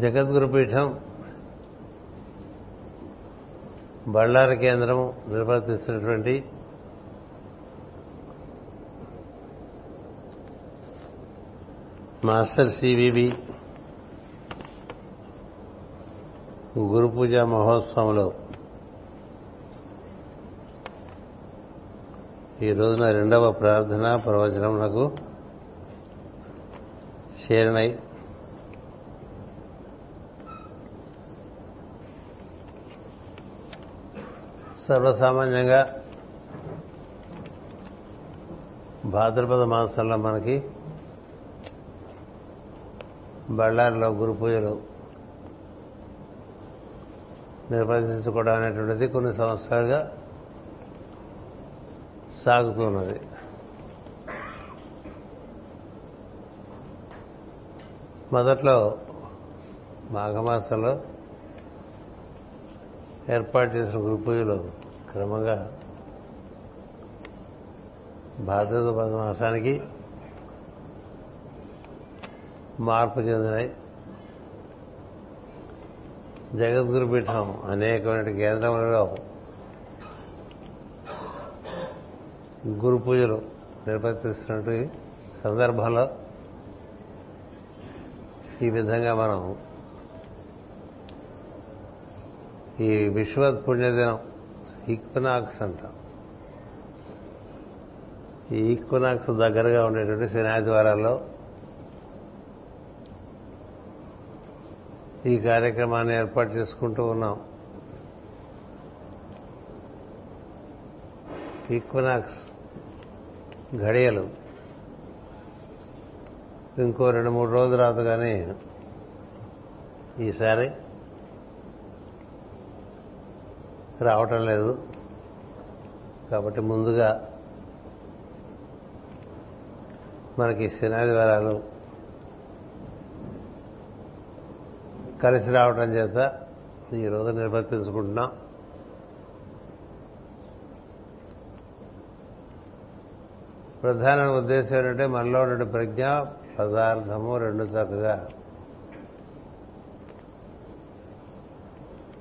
జగద్గురుపీఠం బళ్ళారి కేంద్రం నిర్వర్తిస్తున్నటువంటి master CVV గురు పూజ మహోత్సవంలో ఈ రోజున రెండవ ప్రార్థన ప్రవచనం నాకు చేరినై సర్వసామాన్యంగా భాద్రపద మాసంలో మనకి బళ్ళారిలో గురు పూజలు నిర్వహించుకోవడం అనేటువంటిది కొన్ని సంవత్సరాలుగా సాగుతున్నది మొదట్లో మాఘమాసంలో ఏర్పాటు చేసిన గురు పూజలు క్రమంగా భాద్రపద మాసానికి మార్పు చెందినాయి. జగద్గురు పీఠం అనేకమైన కేంద్రములలో గురు పూజలు నిర్వర్తిస్తున్నట్టు సందర్భంలో ఈ విధంగా మనం ఈ విశ్వత్ పుణ్యదినం ఈక్వనాక్స్ అంటాం. ఈ ఈక్వినాక్స్ దగ్గరగా ఉండేటువంటి శనాదివారాల్లో ఈ కార్యక్రమాన్ని ఏర్పాటు చేసుకుంటూ ఉన్నాం. ఈక్వినాక్స్ ఘడియలు. ఇంకో రెండు మూడు రోజులు రాదు కానీ ఈసారి రావటం లేదు. కాబట్టి ముందుగా మనకి శనాదివారాలు కలిసి రావటం చేత ఈ రోజు నిర్వర్తించుకుంటున్నాం. ప్రధాన ఉద్దేశం ఏంటంటే మనలో ఉన్న ప్రజ్ఞ పదార్థము రెండు చక్కగా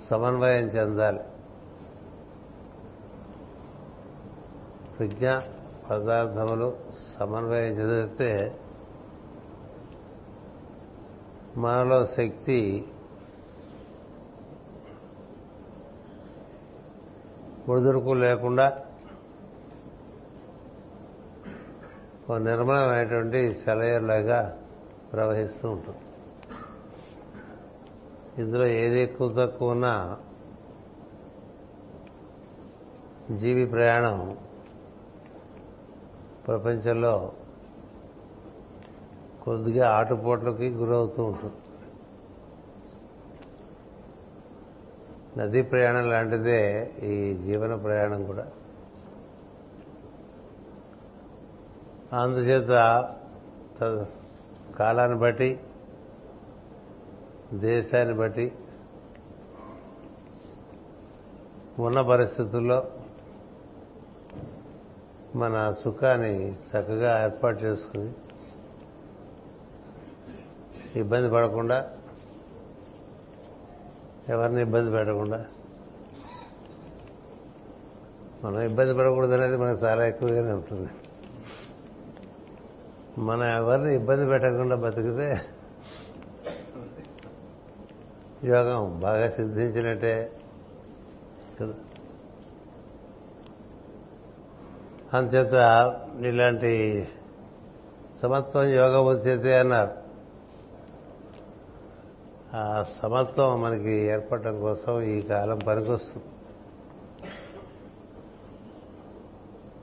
సమన్వయం చెందాలి. ప్రజ్ఞ పదార్థములు సమన్వయం చెందితే మనలో శక్తి ఒడిదుడుకు లేకుండా ఒక నిర్మలమైనటువంటి సెలయర్లాగా ప్రవహిస్తూ ఉంటుంది. ఇందులో ఏది ఎక్కువ తక్కువ ఉన్నా జీవి ప్రయాణం ప్రపంచంలో కొద్దిగా ఆటుపోట్లకి గురవుతూ ఉంటుంది. నదీ ప్రయాణం లాంటిదే ఈ జీవన ప్రయాణం కూడా. అందుచేత కాలాన్ని బట్టి దేశాన్ని బట్టి ఉన్న పరిస్థితుల్లో మన సుఖాన్ని చక్కగా ఏర్పాటు చేసుకుని ఇబ్బంది పడకుండా ఎవరిని ఇబ్బంది పెట్టకుండా మనం ఇబ్బంది పడకూడదు అనేది మనకు చాలా ఎక్కువగానే ఉంటుంది. మనం ఎవరిని ఇబ్బంది పెట్టకుండా బతికితే యోగం బాగా సిద్ధించినట్టే కదా. అంచేత ఇలాంటి సమత్వం యోగ వచ్చేది అన్నారు. ఆ సమత్వం మనకి ఏర్పడటం కోసం ఈ కాలం పనికొస్తుంది.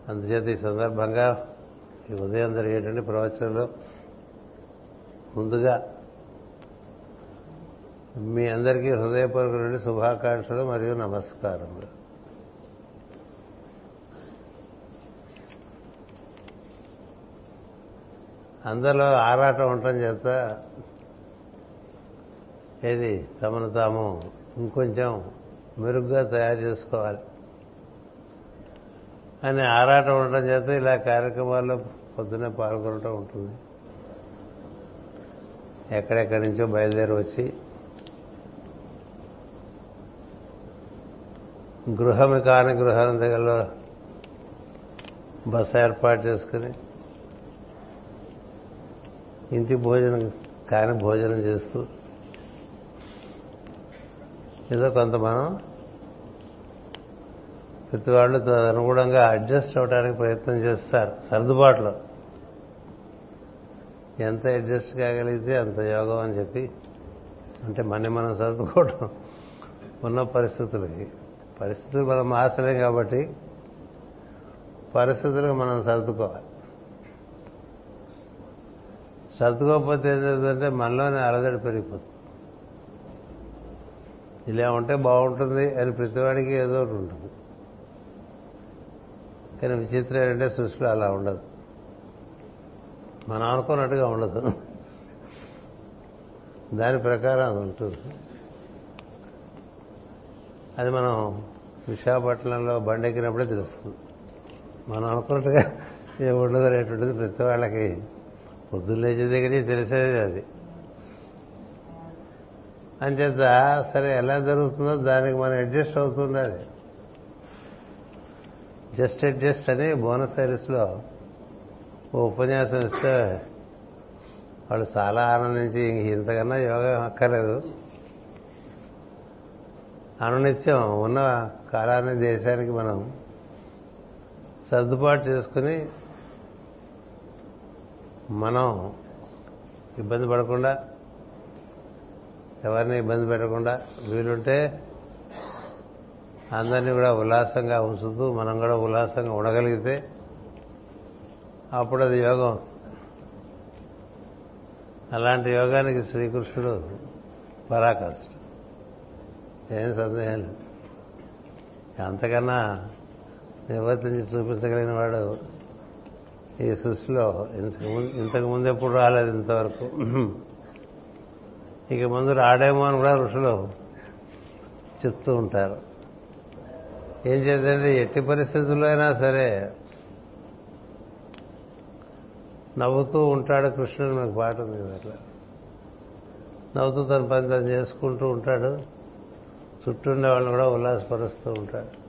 అందుచేత ఈ సందర్భంగా ఈ ఉదయం జరిగేటువంటి ప్రవచనంలో ముందుగా మీ అందరికీ హృదయపూర్వక నుండి శుభాకాంక్షలు మరియు నమస్కారములు. అందరిలో ఆరాటం ఉండటం చేత ఏది? తమను తాము ఇంకొంచెం మెరుగ్గా తయారు చేసుకోవాలి. అని ఆరాటం ఉండటం చేత ఇలా కార్యక్రమాల్లో పొద్దునే పాల్గొనటం ఉంటుంది. ఎక్కడెక్కడి నుంచో బయలుదేరి వచ్చి గృహమి కాని గృహాల దగ్గరలో బస్సు ఏర్పాటు చేసుకుని ఇంటి భోజనం కాని భోజనం చేస్తూ. ఏదో కొంత మనం ప్రతి వాళ్ళు అనుగుణంగా అడ్జస్ట్ అవడానికి ప్రయత్నం చేస్తారు సర్దుబాటులో. ఎంత అడ్జస్ట్ కాగలిగితే అంత యోగం అని చెప్పి. అంటే మన మనం సర్దుకోవడం ఉన్న పరిస్థితులకి. పరిస్థితులు మనం ఆశలేం కాబట్టి పరిస్థితులకు మనం సర్దుకోవాలి. సర్దుకోకపోతే ఏంటంటే మనలోనే అలజడి పెరిగిపోతుంది. ఇలా ఉంటే బాగుంటుంది అని ప్రతివాడికి ఏదో ఒకటి ఉంటుంది. కానీ విచిత్రం ఏంటంటే సృష్టిలో అలా ఉండదు. మనం అనుకున్నట్టుగా ఉండదు. దాని ప్రకారం అది ఉంటుంది. అది మనం విశాఖపట్నంలో బండెక్కినప్పుడే తెలుస్తుంది. మనం అనుకున్నట్టుగా ఏ ఉండదు అనేటువంటిది ప్రతి వాళ్ళకి పొద్దున్న లేచే దగ్గర తెలిసేది అది. అంచేత సరే ఎలా జరుగుతుందో దానికి మనం అడ్జస్ట్ అవుతుండాలి. జస్ట్ అడ్జస్ట్ అని బోనస్ ఐరిస్లో ఓ ఉపన్యాసం ఇస్తే వాళ్ళు చాలా ఆనందించి ఇంతకన్నా యోగా అక్కర్లేదు. అనునిత్యం ఉన్న కాలాన్ని దేశానికి మనం సర్దుబాటు చేసుకుని మనం ఇబ్బంది పడకుండా ఎవరిని ఇబ్బంది పెట్టకుండా వీలుంటే అందరినీ కూడా ఉల్లాసంగా ఉంచుతూ మనం కూడా ఉల్లాసంగా ఉండగలిగితే అప్పుడు అది యోగం. అలాంటి యోగానికి శ్రీకృష్ణుడు పరాకాష్ఠుడు. ఏం సందేహం లేదు. అంతకన్నా నివర్తించి చూపించగలిగిన వాడు ఈ సృష్టిలో ఇంతకు ఇంతకు ముందు ఎప్పుడు రాలేదు ఇంతవరకు. ఇక ముందు రాడేమో అని కూడా ఋషులు చెప్తూ ఉంటారు. ఏం చేద్దంటే ఎట్టి పరిస్థితుల్లో అయినా సరే నవ్వుతూ ఉంటాడు కృష్ణుడు నాకు పాట ఉంది కదా అట్లా. నవ్వుతూ తన పని తను చేసుకుంటూ ఉంటాడు. చుట్టూ ఉండే వాళ్ళని కూడా ఉల్లాసపరుస్తూ ఉంటాడు.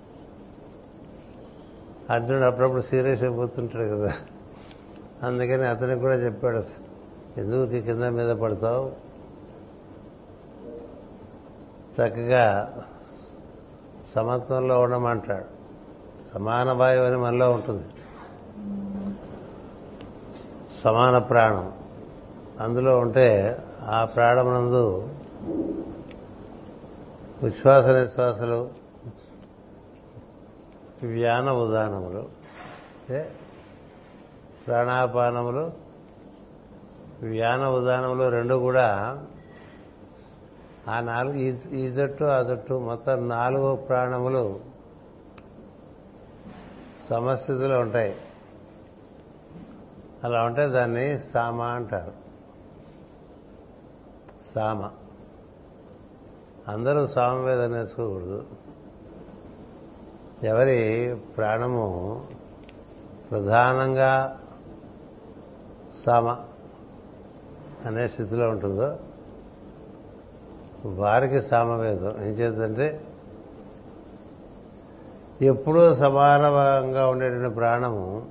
అర్జునుడు అప్పుడప్పుడు సీరియస్ అయిపోతుంటాడు కదా. అందుకని అతనికి కూడా చెప్పాడు ఎందుకు కింద మీద పడతావు? చక్కగా సమత్వంలో ఉండమంటాడు. సమాన వాయువు అని మనలో ఉంటుంది. సమాన ప్రాణం. అందులో ఉంటే ఆ ప్రాణమునందు ఉచ్ఛ్వాస నిశ్వాసలు వ్యాన ఉదానములు ప్రాణాపానములు వ్యాన ఉదానములు రెండు కూడా ఆ నాలుగు ఈ జట్టు ఆ జట్టు మొత్తం నాలుగు ప్రాణములు సమస్థితిలో ఉంటాయి. అలా ఉంటే దాన్ని సామ అంటారు. సామ. అందరూ సామవేదం నేర్చుకోకూడదు. ఎవరి ప్రాణము ప్రధానంగా సామ అనే స్థితిలో ఉంటుందో వారికి సామవేదం. ఏం చేద్దంటే ఎప్పుడూ సమానంగా ఉండేటువంటి ప్రాణము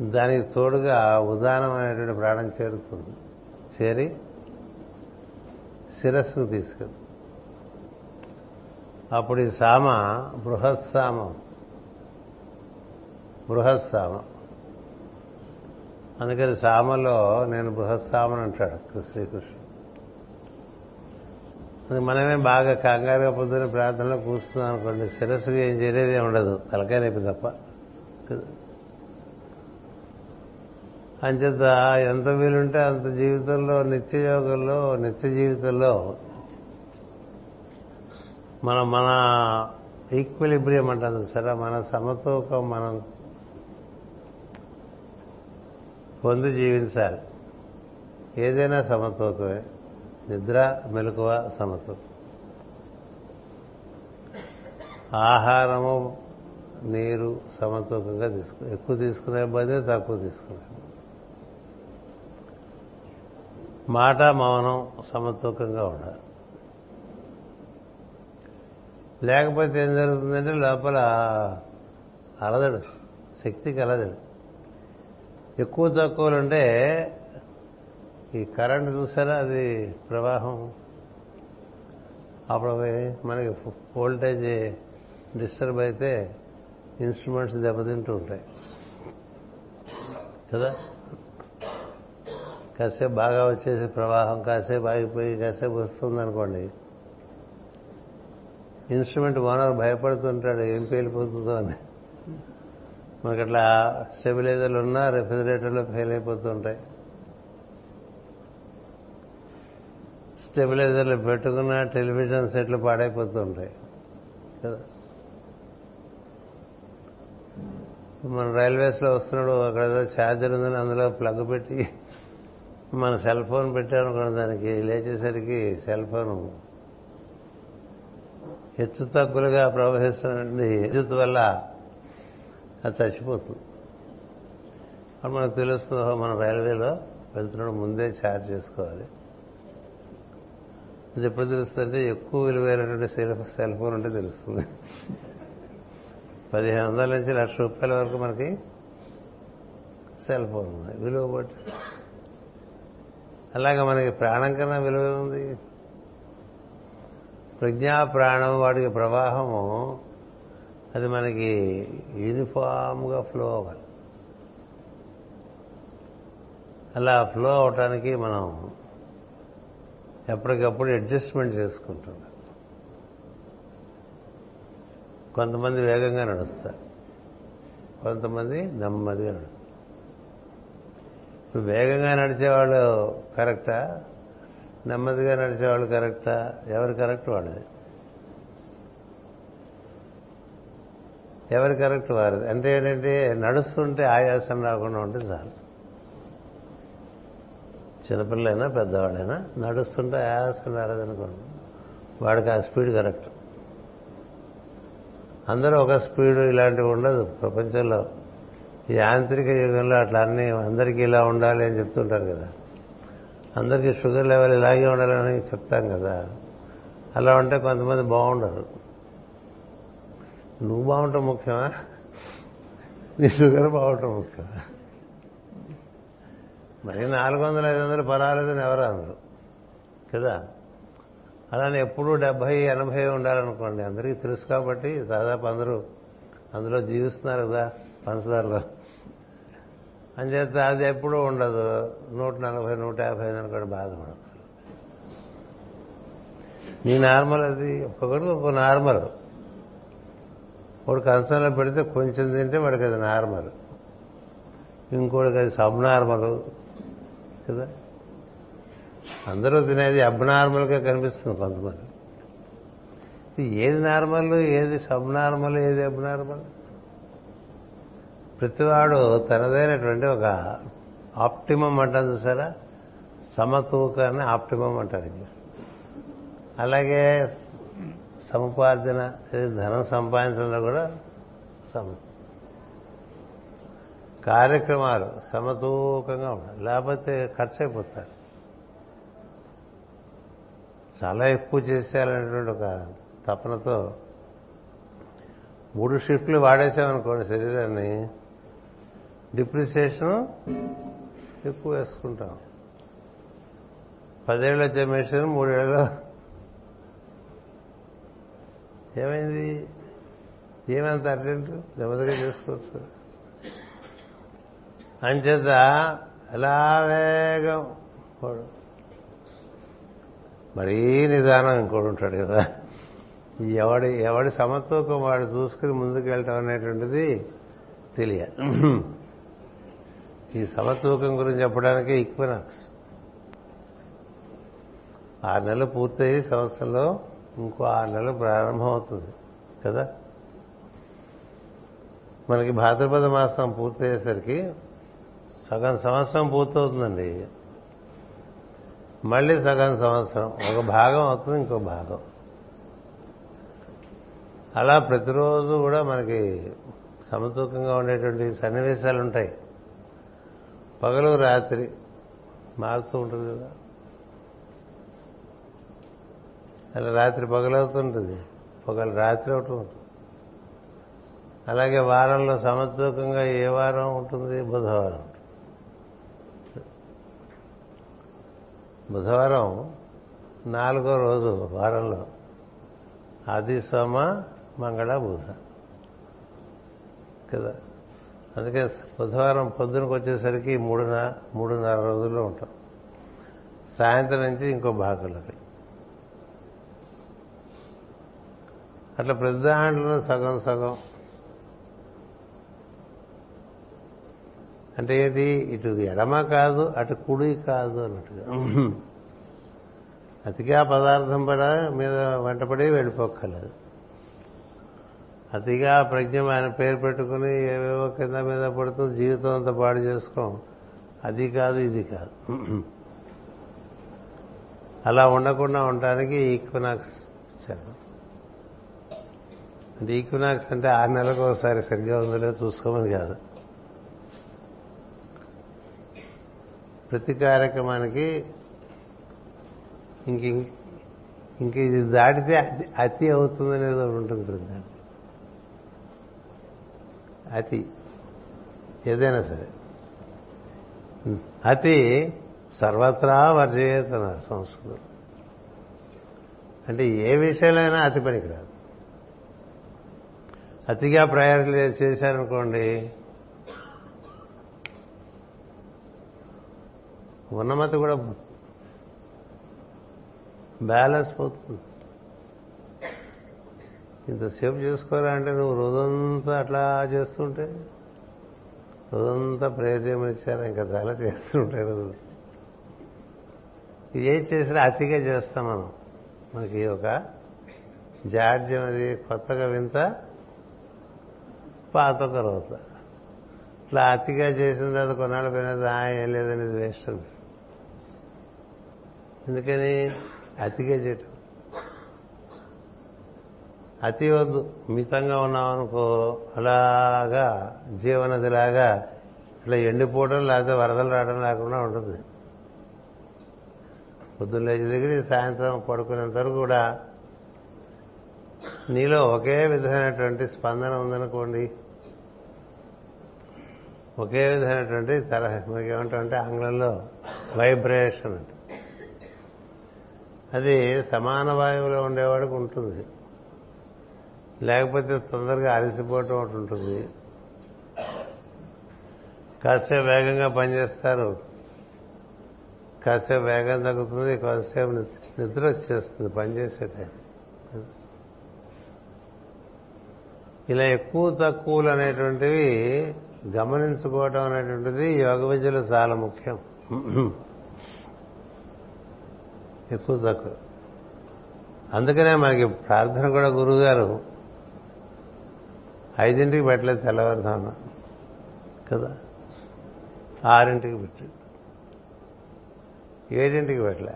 దానికి తోడుగా ఉదానం అనేటువంటి ప్రాణం చేరుతుంది. చేరి శిరస్సును తీసుకెళ్తుంది అప్పుడు ఈ సామ బృహత్సామం. బృహత్సామం. అందుకని సామలో నేను బృహత్సామని అంటాడు శ్రీకృష్ణుడు. అది మనమే బాగా కంగారుగా పొద్దున్న ప్రార్థనలో కూర్చున్నాం అనుకోండి శిరస్సుకి ఏం చేయలేదే ఉండదు తలకాయ నొప్పి తప్ప. అంచేత ఎంత వీలుంటే అంత జీవితంలో నిత్య యోగంలో నిత్య జీవితంలో మనం మన ఈక్విలిబ్రియం అంటారు సరే మన సమతూకం మనం పొంది జీవించాలి. ఏదైనా సమతూకమే. నిద్ర మెలకువ సమతూకం. ఆహారము నీరు సమతూకంగా తీసుకు ఎక్కువ తీసుకునే బదే తక్కువ తీసుకునే మాట మౌనం సమతూకంగా ఉండాలి. లేకపోతే ఏం జరుగుతుందంటే లోపల అలదడు శక్తి కలదడు ఎక్కువ తక్కువలు ఉంటే ఈ కరెంట్ చూసారా? అది ప్రవాహం. అప్పుడు మనకి వోల్టేజ్ డిస్టర్బ్ అయితే ఇన్స్ట్రుమెంట్స్ దెబ్బతింటూ ఉంటాయి. కదా? కాసేపు బాగా వచ్చేసి ప్రవాహం కాసేపు ఆగిపోయి కాసేపు వస్తుందనుకోండి ఇన్స్ట్రుమెంట్ ఓనర్ భయపడుతుంటాడు ఏం పేలిపోతుందో అని. మనకి అట్లా స్టెబిలైజర్లు ఉన్నా రెఫ్రిజిరేటర్లో ఫెయిల్ అయిపోతుంటాయి స్టెబిలైజర్లు పెట్టుకున్న టెలివిజన్ సెట్లు పాడైపోతుంటాయి కదా? మన రైల్వేస్లో వస్తున్నాడు అక్కడ ఏదో ఛార్జర్ ఉందని అందులో ప్లగ్ పెట్టి మన సెల్ ఫోన్ పెట్టామనుకున్న దానికి లేచేసరికి సెల్ ఫోన్ హెచ్చు తగ్గులుగా ప్రవహిస్తున్నటువంటి విద్యుత్ వల్ల అది చచ్చిపోతుంది. అప్పుడు మనకు తెలుస్తుంది మన రైల్వేలో వెళ్తున్నాడు ముందే ఛార్జ్ చేసుకోవాలి. అది ఎప్పుడు తెలుస్తుందంటే ఎక్కువ విలువైనటువంటి సెల్ సెల్ ఫోన్ ఉంటే తెలుస్తుంది. పదిహేను వందల నుంచి లక్ష రూపాయల వరకు మనకి సెల్ ఫోన్ ఉంది విలువ బట్టి. అలాగే మనకి ప్రాణం కన్నా విలువ ఉంది ప్రజ్ఞా ప్రాణం వాటికి ప్రవాహము అది మనకి యూనిఫామ్గా ఫ్లో అవ్వాలి. అలా ఫ్లో అవటానికి మనం ఎప్పటికప్పుడు అడ్జస్ట్మెంట్ చేసుకుంటున్నాం కొంతమంది వేగంగా నడుస్తారు. కొంతమంది నెమ్మదిగా నడుస్తారు. ఇప్పుడు వేగంగా నడిచేవాళ్ళు కరెక్టా? నెమ్మదిగా నడిచేవాళ్ళు కరెక్టా? ఎవరు కరెక్ట్? వాళ్ళది. ఎవరి కరెక్ట్ వారు అంటే ఏంటంటే నడుస్తుంటే ఆయాసం రాకుండా ఉంటే చాలు. చిన్నపిల్లలైనా పెద్దవాళ్ళైనా నడుస్తుంటే ఆయాసం రాలేదనుకోండి వాడికి ఆ స్పీడ్ కరెక్ట్. అందరూ ఒక స్పీడ్ ఇలాంటివి ఉండదు ప్రపంచంలో. ఈ యాంత్రిక యుగంలో అట్లా అన్ని అందరికీ ఇలా ఉండాలి అని చెప్తుంటారు కదా. అందరికీ షుగర్ లెవెల్ ఇలాగే ఉండాలని చెప్తాం కదా. అలా ఉంటే కొంతమంది బాగుండరు. నువ్వు బాగుంటావు ముఖ్యమా? నీ షుగర్ బాగుంటాం ముఖ్యమా? మరి నాలుగు వందల ఐదు వందలు పర్వాలేదని ఎవరు అందరు కదా? అలానే ఎప్పుడూ డెబ్భై ఎనభై ఉండాలనుకోండి. అందరికీ తెలుసు కాబట్టి దాదాపు అందరూ అందులో జీవిస్తున్నారు కదా పంచదారులో అంచేత అది ఎప్పుడూ ఉండదు. నూట నలభై నూట యాభై ఐదు అనుకోండి బాధపడదు నీ నార్మల్ అది. ఒక్కొక్కడికి ఒక్కొక్క నార్మల్. వాడు కంచంలో పెడితే కొంచెం తింటే వాడికి అది నార్మల్. ఇంకోటికి అది సబ్ నార్మల్ కదా? అందరూ తినేది అబ్నార్మల్గా కనిపిస్తుంది కొంతమంది. ఏది నార్మల్ ఏది సబ్ నార్మల్ ఏది అబ్నార్మల్? ప్రతివాడు తనదైనటువంటి ఒక ఆప్టిమం అంటారు చూసారా? సమతూకాన్ని ఆప్టిమం అంటారు. అలాగే సముపార్జన ధనం సంపాదించడంలో కూడా సమ కార్యక్రమాలు సమతూకంగా ఉంటాయి లేకపోతే ఖర్చు అయిపోతారు చాలా ఎక్కువ చేసేయాలనేటువంటి ఒక తపనతో మూడు షిఫ్ట్లు వాడేసామనుకోండి శరీరాన్ని డిప్రిసియేషన్ ఎక్కువ వేసుకుంటాం. పదేళ్ళు వచ్చే మెషిన్ మూడేళ్ళలో ఏమైంది? ఏమంత అర్జెంటు? నెమ్మదిగా చేసుకోవచ్చు అంచేత ఎలా వేగం వాడు మరీ నిదానం ఇంకోడు ఉంటాడు కదా. ఎవడి ఎవడి సమతూకం వాడు చూసుకుని ముందుకు వెళ్ళటం అనేటువంటిది తెలియ ఈ సమతూకం గురించి చెప్పడానికి ఈక్వనాక్స్ ఆరు నెలలు పూర్తయి సంవత్సరంలో ఇంకో ఆరు నెలలు ప్రారంభం అవుతుంది కదా? మనకి భాద్రపద మాసం పూర్తయ్యేసరికి సగం సంవత్సరం పూర్తవుతుందండి. మళ్ళీ సగం సంవత్సరం ఒక భాగం అవుతుంది ఇంకో భాగం. అలా ప్రతిరోజు కూడా మనకి సమతూకంగా ఉండేటువంటి సన్నివేశాలు ఉంటాయి పగలు రాత్రి మారుతూ ఉంటుంది కదా? అలా రాత్రి పగలవుతుంటుంది. పగలు రాత్రి ఒకటి ఉంటుంది. అలాగే వారంలో సమతూకంగా ఏ వారం ఉంటుంది? బుధవారం. బుధవారం నాలుగో రోజు వారంలో. ఆది సోమ మంగళ బుధ. కదా? అందుకే బుధవారం పొద్దునకు వచ్చేసరికి మూడున్నర మూడున్నర రోజుల్లో ఉంటాం. సాయంత్రం నుంచి ఇంకో భాగంలోకి. అట్లా ప్రతి దాంట్లో సగం సగం. అంటే ఏంటి ఇటు ఎడమ కాదు అటు కుడి కాదు అన్నట్టుగా. అతిగా పదార్థం పడ మీద వెంటపడి వెళ్ళిపోక్కర్లేదు. అతిగా ప్రజ్ఞ ఆయన పేరు పెట్టుకుని ఏవేవో కింద మీద పడుతూ జీవితం అంతా పాడు చేసుకోం. అది కాదు ఇది కాదు. అలా ఉండకుండా ఉండటానికి ఈక్వినాక్స్ ఇచ్చారు అంటే ఈక్వినాక్స్ అంటే ఆరు నెలలకు ఒకసారి సరిగ్గా ఉందో లేదో చూసుకోమని కాదు. ప్రతి కార్యక్రమానికి ఇంక ఇంక ఇది దాటితే అతి- అవుతుందనేది ఒకటి ఉంటుంది ప్రతి అతి ఏదైనా సరే. అతి సర్వత్రా వర్జయేతన సంస్కృతం. అంటే ఏ విషయాలైనా అతి పనికిరాదు. అతిగా ప్రయారిటీ చేశారనుకోండి ఉన్నమతి కూడా బ్యాలెన్స్ పోతుంది. ఇంతసేపు చేసుకోరా అంటే నువ్వు రోజంతా అట్లా చేస్తుంటే రోజంతా ప్రేయర్ చేయమని ఇచ్చారు? ఇంకా చాలా చేస్తుంటే రోజు. ఏం చేసినా అతిగా చేస్తాం మనం. మనకి ఒక జాడ్యం అది కొత్తగా వింత పాత ఒక రోత ఇట్లా అతిగా చేసిన తర్వాత కొన్నాళ్ళు పోయినది ఆ ఏం లేదనేది వేస్ట్ అనిపిస్తుంది ఎందుకని? అతిగా చేయటం. అతి వద్దు. మితంగా ఉన్నామనుకో అలాగా జీవనదిలాగా ఇట్లా ఎండిపోవడం లేకపోతే వరదలు రావడం లేకుండా ఉంటుంది. పొద్దున్న లేచి దగ్గర సాయంత్రం పడుకునేంత వరకు కూడా నీలో ఒకే విధమైనటువంటి స్పందన ఉందనుకోండి. ఒకే విధమైనటువంటి తల మనకి ఏమంటామంటే ఆంగ్లంలో వైబ్రేషన్ అంటే. అది సమాన వాయువులో ఉండేవాడికి ఉంటుంది. లేకపోతే తొందరగా అలసిపోవటం ఒకటి ఉంటుంది. కాసేపు వేగంగా పనిచేస్తారు. కాసేపు వేగం తగ్గుతుంది కాసేపు నిద్ర వచ్చేస్తుంది పనిచేసే టైం ఇలా ఎక్కువ తక్కువలు అనేటువంటివి గమనించుకోవటం అనేటువంటిది యోగ విద్యలో చాలా ముఖ్యం. ఎక్కువ తక్కువ. అందుకనే మనకి ప్రార్థన కూడా గురువుగారు ఐదింటికి పెట్టలేదు తెల్లవారుసాన కదా? ఆరింటికి పెట్టి ఏడింటికి పెట్టలే.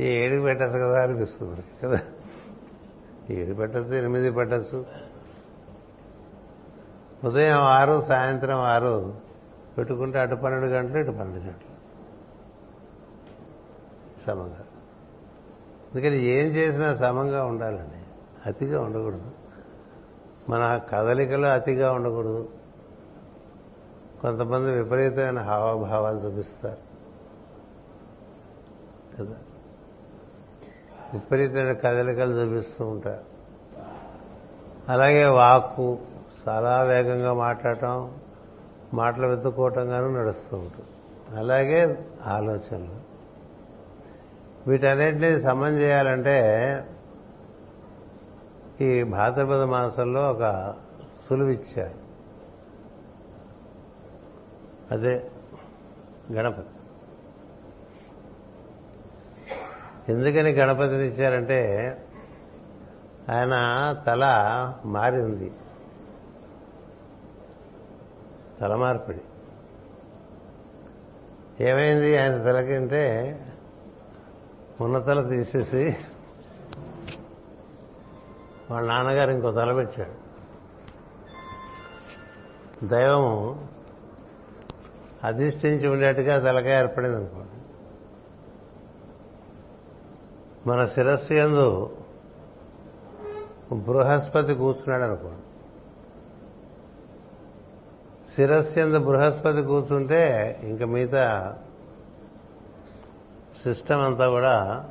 ఈ ఏడుకి పెట్టదు కదా అనిపిస్తుంది కదా? ఏడు పెట్టచ్చు? ఎనిమిది పెట్టచ్చు? ఉదయం ఆరు సాయంత్రం ఆరు. పెట్టుకుంటే అటు పన్నెండు గంటలు ఇటు పన్నెండు గంటలు. సమంగా. అందుకని ఏం చేసినా సమంగా ఉండాలండి. అతిగా ఉండకూడదు. మన కదలికలో అతిగా ఉండకూడదు. కొంతమంది విపరీతమైన హావభావాలు చూపిస్తారు. కదా? విపరీతమైన కదలికలు చూపిస్తూ ఉంటారు. అలాగే వాక్కు చాలా వేగంగా మాట్లాడటం మాటలు వెతుక్కోవటంగానూ నడుస్తూ ఉంటుంది. అలాగే ఆలోచనలు. వీటన్నిటినీ సమం చేయాలంటే ఈ భాద్రపద మాసంలో ఒక సులువిచ్చారు. అదే గణపతి. ఎందుకని గణపతిని ఇచ్చారంటే ఆయన తల మారింది. తల మార్పిడి. ఏమైంది? ఆయన తలకంటే ఉన్న తల తీసేసి వాళ్ళ నాన్నగారు ఇంకో తల పెట్టాడు. దైవము అధిష్ఠించి ఉండేట్టుగా తలకాయ ఏర్పడింది అనుకో మన శిరస్సు ఎందు బృహస్పతి కూర్చున్నాడు అనుకో శిరస్సు ఎందు బృహస్పతి కూర్చుంటే ఇంకా మిగతా సిస్టమ్ అంతా కూడా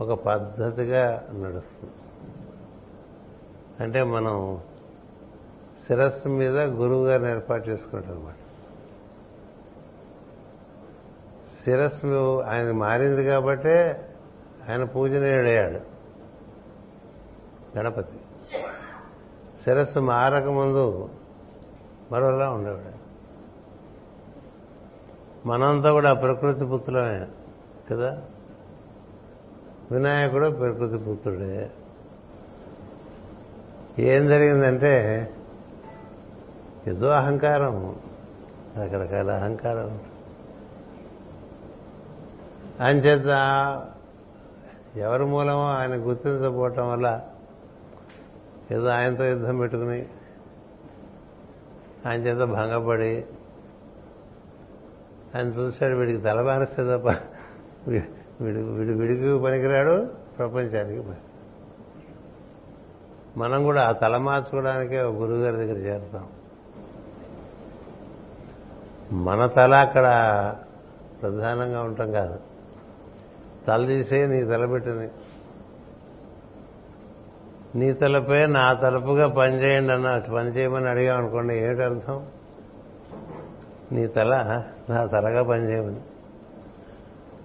ఒక పద్ధతిగా నడుస్తుంది. అంటే మనం శిరస్సు మీద గురువు గారిని ఏర్పాటు చేసుకుంటాం అనమాట శిరస్సు ఆయన మారింది కాబట్టే ఆయన పూజనీయుడయ్యాడు గణపతి. శిరస్సు మారకముందు మరోలా ఉండేవాడు. మనంతా కూడా ప్రకృతి పుత్రులమే కదా? వినాయకుడు ప్రకృతి పుత్రుడే. ఏం జరిగిందంటే ఏదో అహంకారం రకరకాల అహంకారం అంచేత ఎవరి మూలమో ఆయన గుర్తించకపోవటం వల్ల ఏదో ఆయనతో యుద్ధం పెట్టుకుని ఆయన చేత భంగపడి ఆయన చూశాడు వీడికి తల బారిస్తే తప్ప వీడు వీడు విడికి పనికిరాడు ప్రపంచానికి మనం కూడా ఆ తల మార్చుకోవడానికే ఒక గురువుగారి దగ్గర చేరుతాం. మన తల అక్కడ ప్రధానంగా ఉంటాం కాదు. తల తీసే నీ తలబెట్టని నీ తలపై నా తలపుగా పనిచేయండి అన్న పని చేయమని అడిగాం అనుకోండి ఏమిటర్థం? నీ తల నా తలగా పనిచేయమని.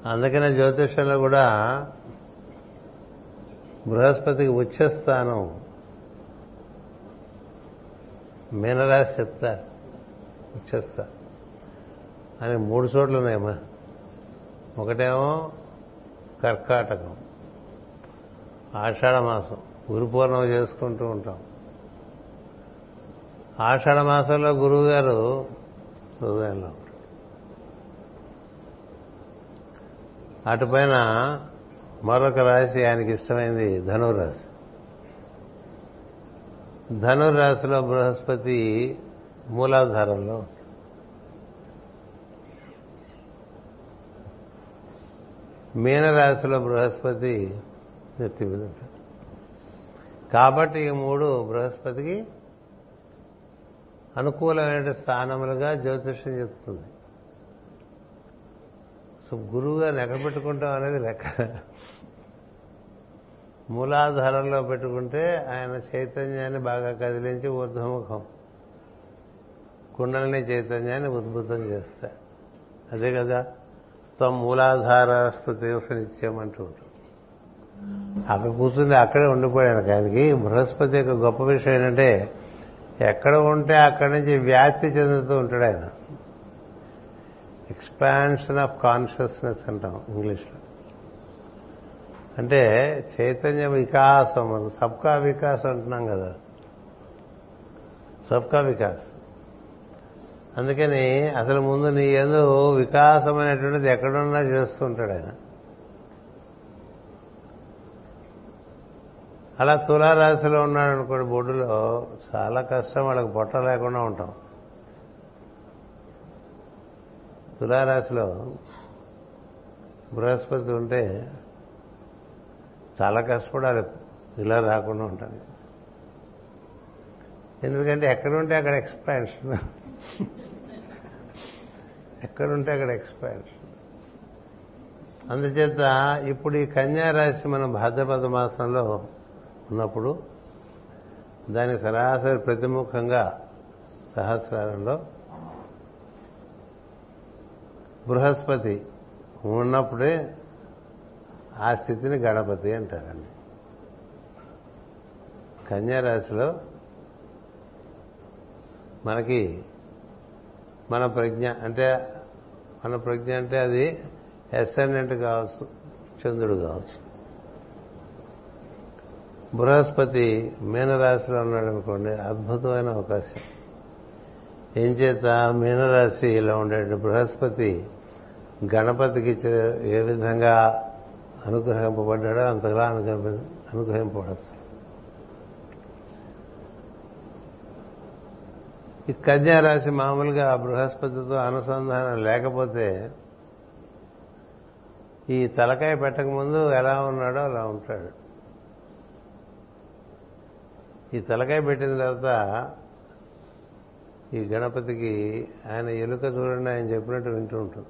అందుకనే జ్యోతిషంలో కూడా బృహస్పతికి ఉచ్చస్థానం మీనరాశి చెప్తారు ఉచ్చస్థ. అని మూడు చోట్ల ఉన్నాయమ్మా ఒకటేమో కర్కాటకం. ఆషాఢమాసం. గురుపూర్ణం చేసుకుంటూ ఉంటాం. ఆషాఢ మాసంలో గురువు గారు హృదయంలో అటుపైన మరొక రాశి ఆయనకి ఇష్టమైంది ధనురాశి ధనురాశిలో బృహస్పతి మూలాధారంలో మీనరాశిలో బృహస్పతి నెత్తి మీద ఉంటాడు. కాబట్టి ఈ మూడు బృహస్పతికి అనుకూలమైన స్థానములుగా జ్యోతిష్యం చెప్తుంది. సో గురువుగా ఎక్కడ పెట్టుకుంటాం అనేది లెక్క. మూలాధారంలో పెట్టుకుంటే ఆయన చైతన్యాన్ని బాగా కదిలించి ఊర్ధముఖం కుండలని చైతన్యాన్ని ఉద్భుతం చేస్తాడు. అదే కదా? త్వం మూలాధార స్థుతి నిత్యం అంటూ ఉంటుంది అక్కడ కూర్చుంది అక్కడే ఉండిపోయాను కానీ బృహస్పతి యొక్క గొప్ప విషయం ఏంటంటే ఎక్కడ ఉంటే అక్కడి నుంచి వ్యాప్తి చెందుతూ ఉంటాడు ఆయన. ఎక్స్పాన్షన్ ఆఫ్ కాన్షియస్నెస్ అంటాం ఇంగ్లీష్లో. అంటే చైతన్య వికాసం సబ్కా వికాస్ అంటున్నాం కదా. సబ్కా వికాస్. అందుకని అసలు ముందు నీ ఏదో వికాసం అనేటువంటిది ఎక్కడున్నా చేస్తుంటాడు ఆయన. అలా తులారాశిలో ఉన్నాడు అనుకోండి బొడ్డులో చాలా కష్టం వాళ్ళకి పొట్ట లేకుండా ఉంటాం. తులారాశిలో బృహస్పతి ఉంటే చాలా కష్టపడాలి ఇలా రాకుండా ఉంటాను ఎందుకంటే ఎక్కడుంటే అక్కడ ఎక్స్పాన్షన్. ఎక్కడుంటే అక్కడ ఎక్స్పాన్షన్ అందుచేత ఇప్పుడు ఈ కన్యారాశి మనం భాద్రపద మాసంలో ఉన్నప్పుడు దాని సరాసరి ప్రతిముఖంగా సహస్రారంలో బృహస్పతి ఉన్నప్పుడే ఆ స్థితిని గణపతి అంటారండి. కన్యారాశిలో మనకి మన ప్రజ్ఞ అంటే మన ప్రజ్ఞ అంటే అది ఎస్ఎన్ఎంట్ కావచ్చు చంద్రుడు కావచ్చు. బృహస్పతి మీనరాశిలో ఉన్నాడు అనుకోండి అద్భుతమైన అవకాశం. ఏం చేత? మీనరాశి ఇలా ఉండే బృహస్పతి గణపతికి ఏ విధంగా అనుగ్రహింపబడ్డాడో అంతగా అనుగ్రహింపబడచ్చు ఈ కన్యారాశి మామూలుగా బృహస్పతితో అనుసంధానం లేకపోతే ఈ తలకాయ పెట్టక ముందు ఎలా ఉన్నాడో అలా ఉంటాడు. ఈ తలకాయ పెట్టిన తర్వాత ఈ గణపతికి ఆయన ఎలుక చూడండి ఆయన చెప్పినట్టు వింటూ ఉంటుంది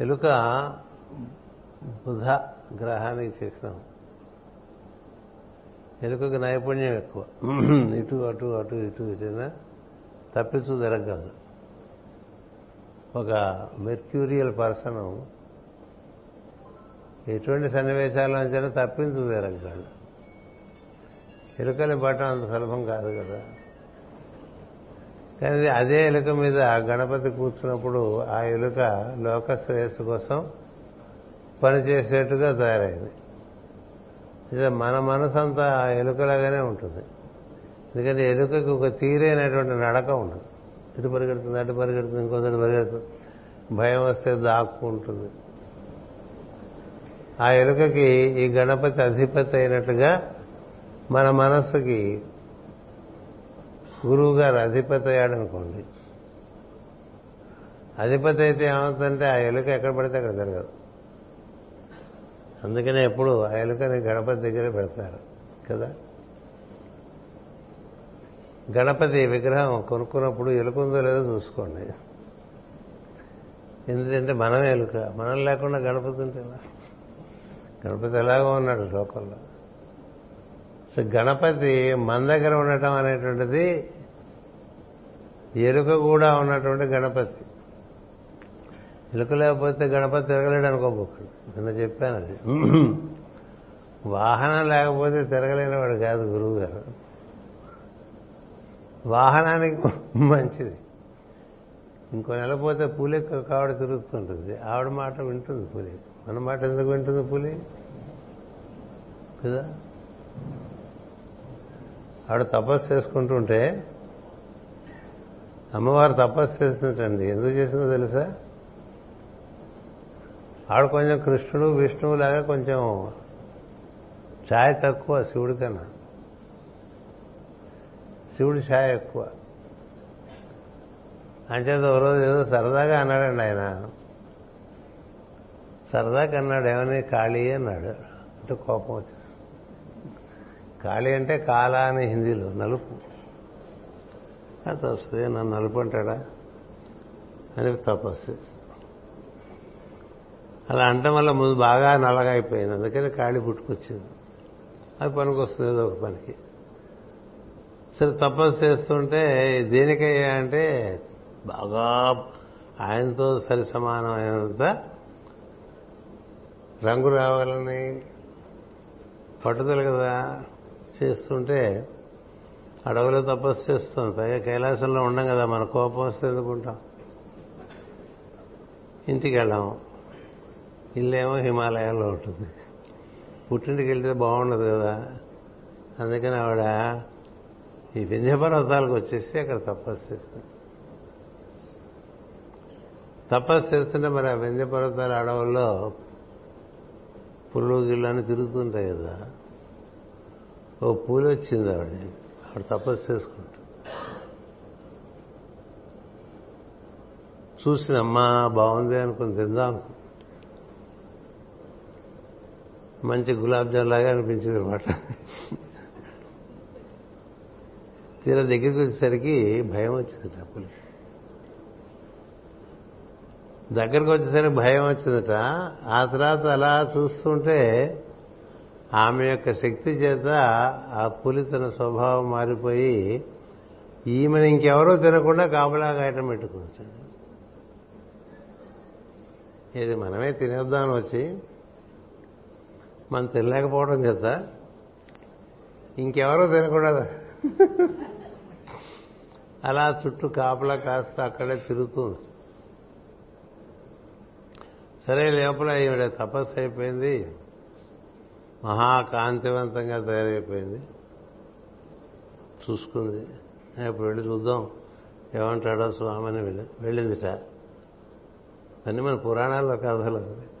ఎలుక బుధ గ్రహానికి చిహ్నం ఎలుకకు నైపుణ్యం ఎక్కువ. ఇటు అటు అటు ఇటు ఇటైనా తప్పించు తిరగదు ఒక మెర్క్యూరియల్ పర్సన్ ఎటువంటి సన్నివేశాల్లోంచైనా తప్పించు జరగదు ఎలుకని పట్టడం అంత సులభం కాదు కదా. కానీ అదే ఎలుక మీద గణపతి కూర్చున్నప్పుడు ఆ ఎలుక లోక శ్రేయస్సు కోసం పనిచేసేట్టుగా తయారైంది. మన మనసు అంతా ఎలుకలాగానే ఉంటుంది. ఎందుకంటే ఎలుకకి ఒక తీరైనటువంటి నడక ఉండదు ఇటు పరిగెడుతుంది అటు పరిగెడుతుంది ఇంకొకటి పరిగెడుతుంది. భయం వస్తే దాక్కుంటుంది ఆ ఎలుకకి ఈ గణపతి అధిపతి అయినట్టుగా మన మనస్సుకి గురువు గారు అధిపతి అయ్యాడనుకోండి. అధిపతి అయితే ఏమవుతుందంటే ఆ ఎలుక ఎక్కడ పడితే అక్కడ తిరగదు అందుకనే ఎప్పుడు ఆ ఎలుకని గణపతి దగ్గరే పెడతారు కదా? గణపతి విగ్రహం కొనుక్కున్నప్పుడు ఎలుకుందో లేదో చూసుకోండి. ఎందుకంటే మనం ఎలుక మనం లేకుండా గణపతి ఉంటే గణపతి ఎలాగో ఉన్నాడు లోకంలో. సో గణపతి మన దగ్గర ఉండటం అనేటువంటిది ఎలుక కూడా ఉన్నటువంటి గణపతి. ఎలుక లేకపోతే గణపతి తిరగలేడు అనుకోబోకండి నిన్న చెప్పాను అది. వాహనం లేకపోతే తిరగలేనివాడు కాదు గురువు గారు వాహనానికి మంచిది. ఇంకో నెల పోతే పులి కావిడ తిరుగుతుంటుంది. ఆవిడ మాట వింటుంది పులి. మన మాట ఎందుకు వింటుంది పులి? కదా? ఆవిడ తపస్సు చేసుకుంటుంటే అమ్మవారు తపస్సు చేసినట్టండి. ఎందుకు చేసిందో తెలుసా? ఆవిడ కొంచెం కృష్ణుడు విష్ణువు లాగా కొంచెం ఛాయ్ తక్కువ శివుడి కన్నా. శివుడి ఛాయ్ ఎక్కువ. అంచేత ఓ రోజు ఏదో సరదాగా అన్నాడండి ఆయన. సరదాగా అన్నాడు ఏమని? ఖాళీ అన్నాడు. అంటే కోపం వచ్చేసింది. ఖాళీ అంటే కాల అని హిందీలో నలుపు. అది వస్తుంది నన్ను నలుపు అంటాడా? అని తపస్సు చేసి అలా అంటం వల్ల ముందు బాగా నల్లగా అయిపోయింది. అందుకని ఖాళీ పుట్టుకొచ్చింది. అది పనికి వస్తుంది ఏదో ఒక పనికి. సరే తపస్సు చేస్తుంటే దేనికయ్యా అంటే బాగా ఆయనతో సరి సమానమైనంత రంగు రావాలని పట్టుదల కదా చేస్తుంటే అడవిలో తపస్సు చేస్తుంది. పైగా కైలాసంలో ఉండం కదా మన కోపం వస్తే ఎందుకుంటాం? ఇంటికి వెళ్ళాము ఇల్లేమో హిమాలయాల్లో ఉంటుంది. పుట్టింటికి వెళ్తే బాగుండదు కదా. అందుకని ఆవిడ ఈ వింధ్యపర్వతాలకు వచ్చేసి అక్కడ తపస్సు చేస్తుంది. తపస్సు చేస్తుంటే మరి ఆ వింధ్యపర్వతాల అడవుల్లో పుల్లు గిళ్ళు అని తిరుగుతుంటాయి కదా. ఓ పూలు వచ్చింది ఆవిడ. ఆవిడ తపస్సు చేసుకుంటా చూసిన అమ్మా బాగుంది అనుకుని తిందాం అనుకుని మంచి గులాబ్ జామ్ లాగా అనిపించింది అనమాట తీరా దగ్గరికి వచ్చేసరికి భయం వచ్చిందట పులి దగ్గరకు వచ్చేసరికి భయం వచ్చిందట. ఆ తర్వాత అలా చూస్తుంటే ఆమె యొక్క శక్తి చేత ఆ పులి తన స్వభావం మారిపోయి ఈమెను ఇంకెవరో తినకుండా కాపలాగా ఐటమ్ పెట్టుకుంటాడు ఇది మనమే తినేద్దామని వచ్చి మనం తినలేకపోవడం చేత ఇంకెవరో తినకూడదు? అలా చుట్టూ కాపలా కాస్త అక్కడే తిరుగుతుంది. సరే లోపల ఈవిడ తపస్సు అయిపోయింది. మహాకాంతివంతంగా తయారైపోయింది. చూసుకుంది. ఇప్పుడు వెళ్ళి చూద్దాం. ఏమంటాడో స్వామిని వెళ్ళి వెళ్ళిందిట. అన్నీ మన పురాణాల్లో కథలు.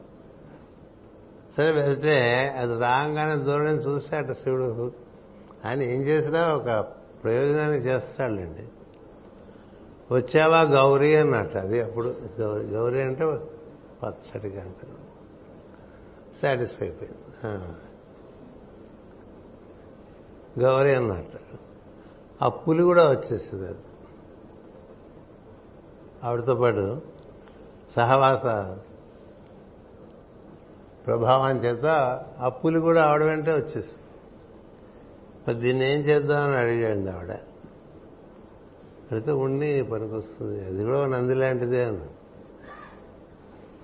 సరే వెళ్తే అది రాగానే దూరం చూశాట శివుడు ఆయన ఏం చేసినా ఒక ప్రయోజనాన్ని చేస్తాడండి వచ్చావా గౌరీ అన్నట్టు అది అప్పుడు గౌరీ అంటే పచ్చడిగా అంటారు సాటిస్ఫై అయిపోయింది. గౌరీ అన్నట్టు. ఆ పులి కూడా వచ్చేసింది అది. ఆవిడతో పాటు సహవాస ప్రభావం చేత ఆ కూడా ఆవిడ వెంటే వచ్చేసింది మరి దీన్ని ఏం చేద్దామని అడిగాడు ఆవిడ. అడిగితే ఉండి పనికొస్తుంది. అది కూడా నంది లాంటిదే అని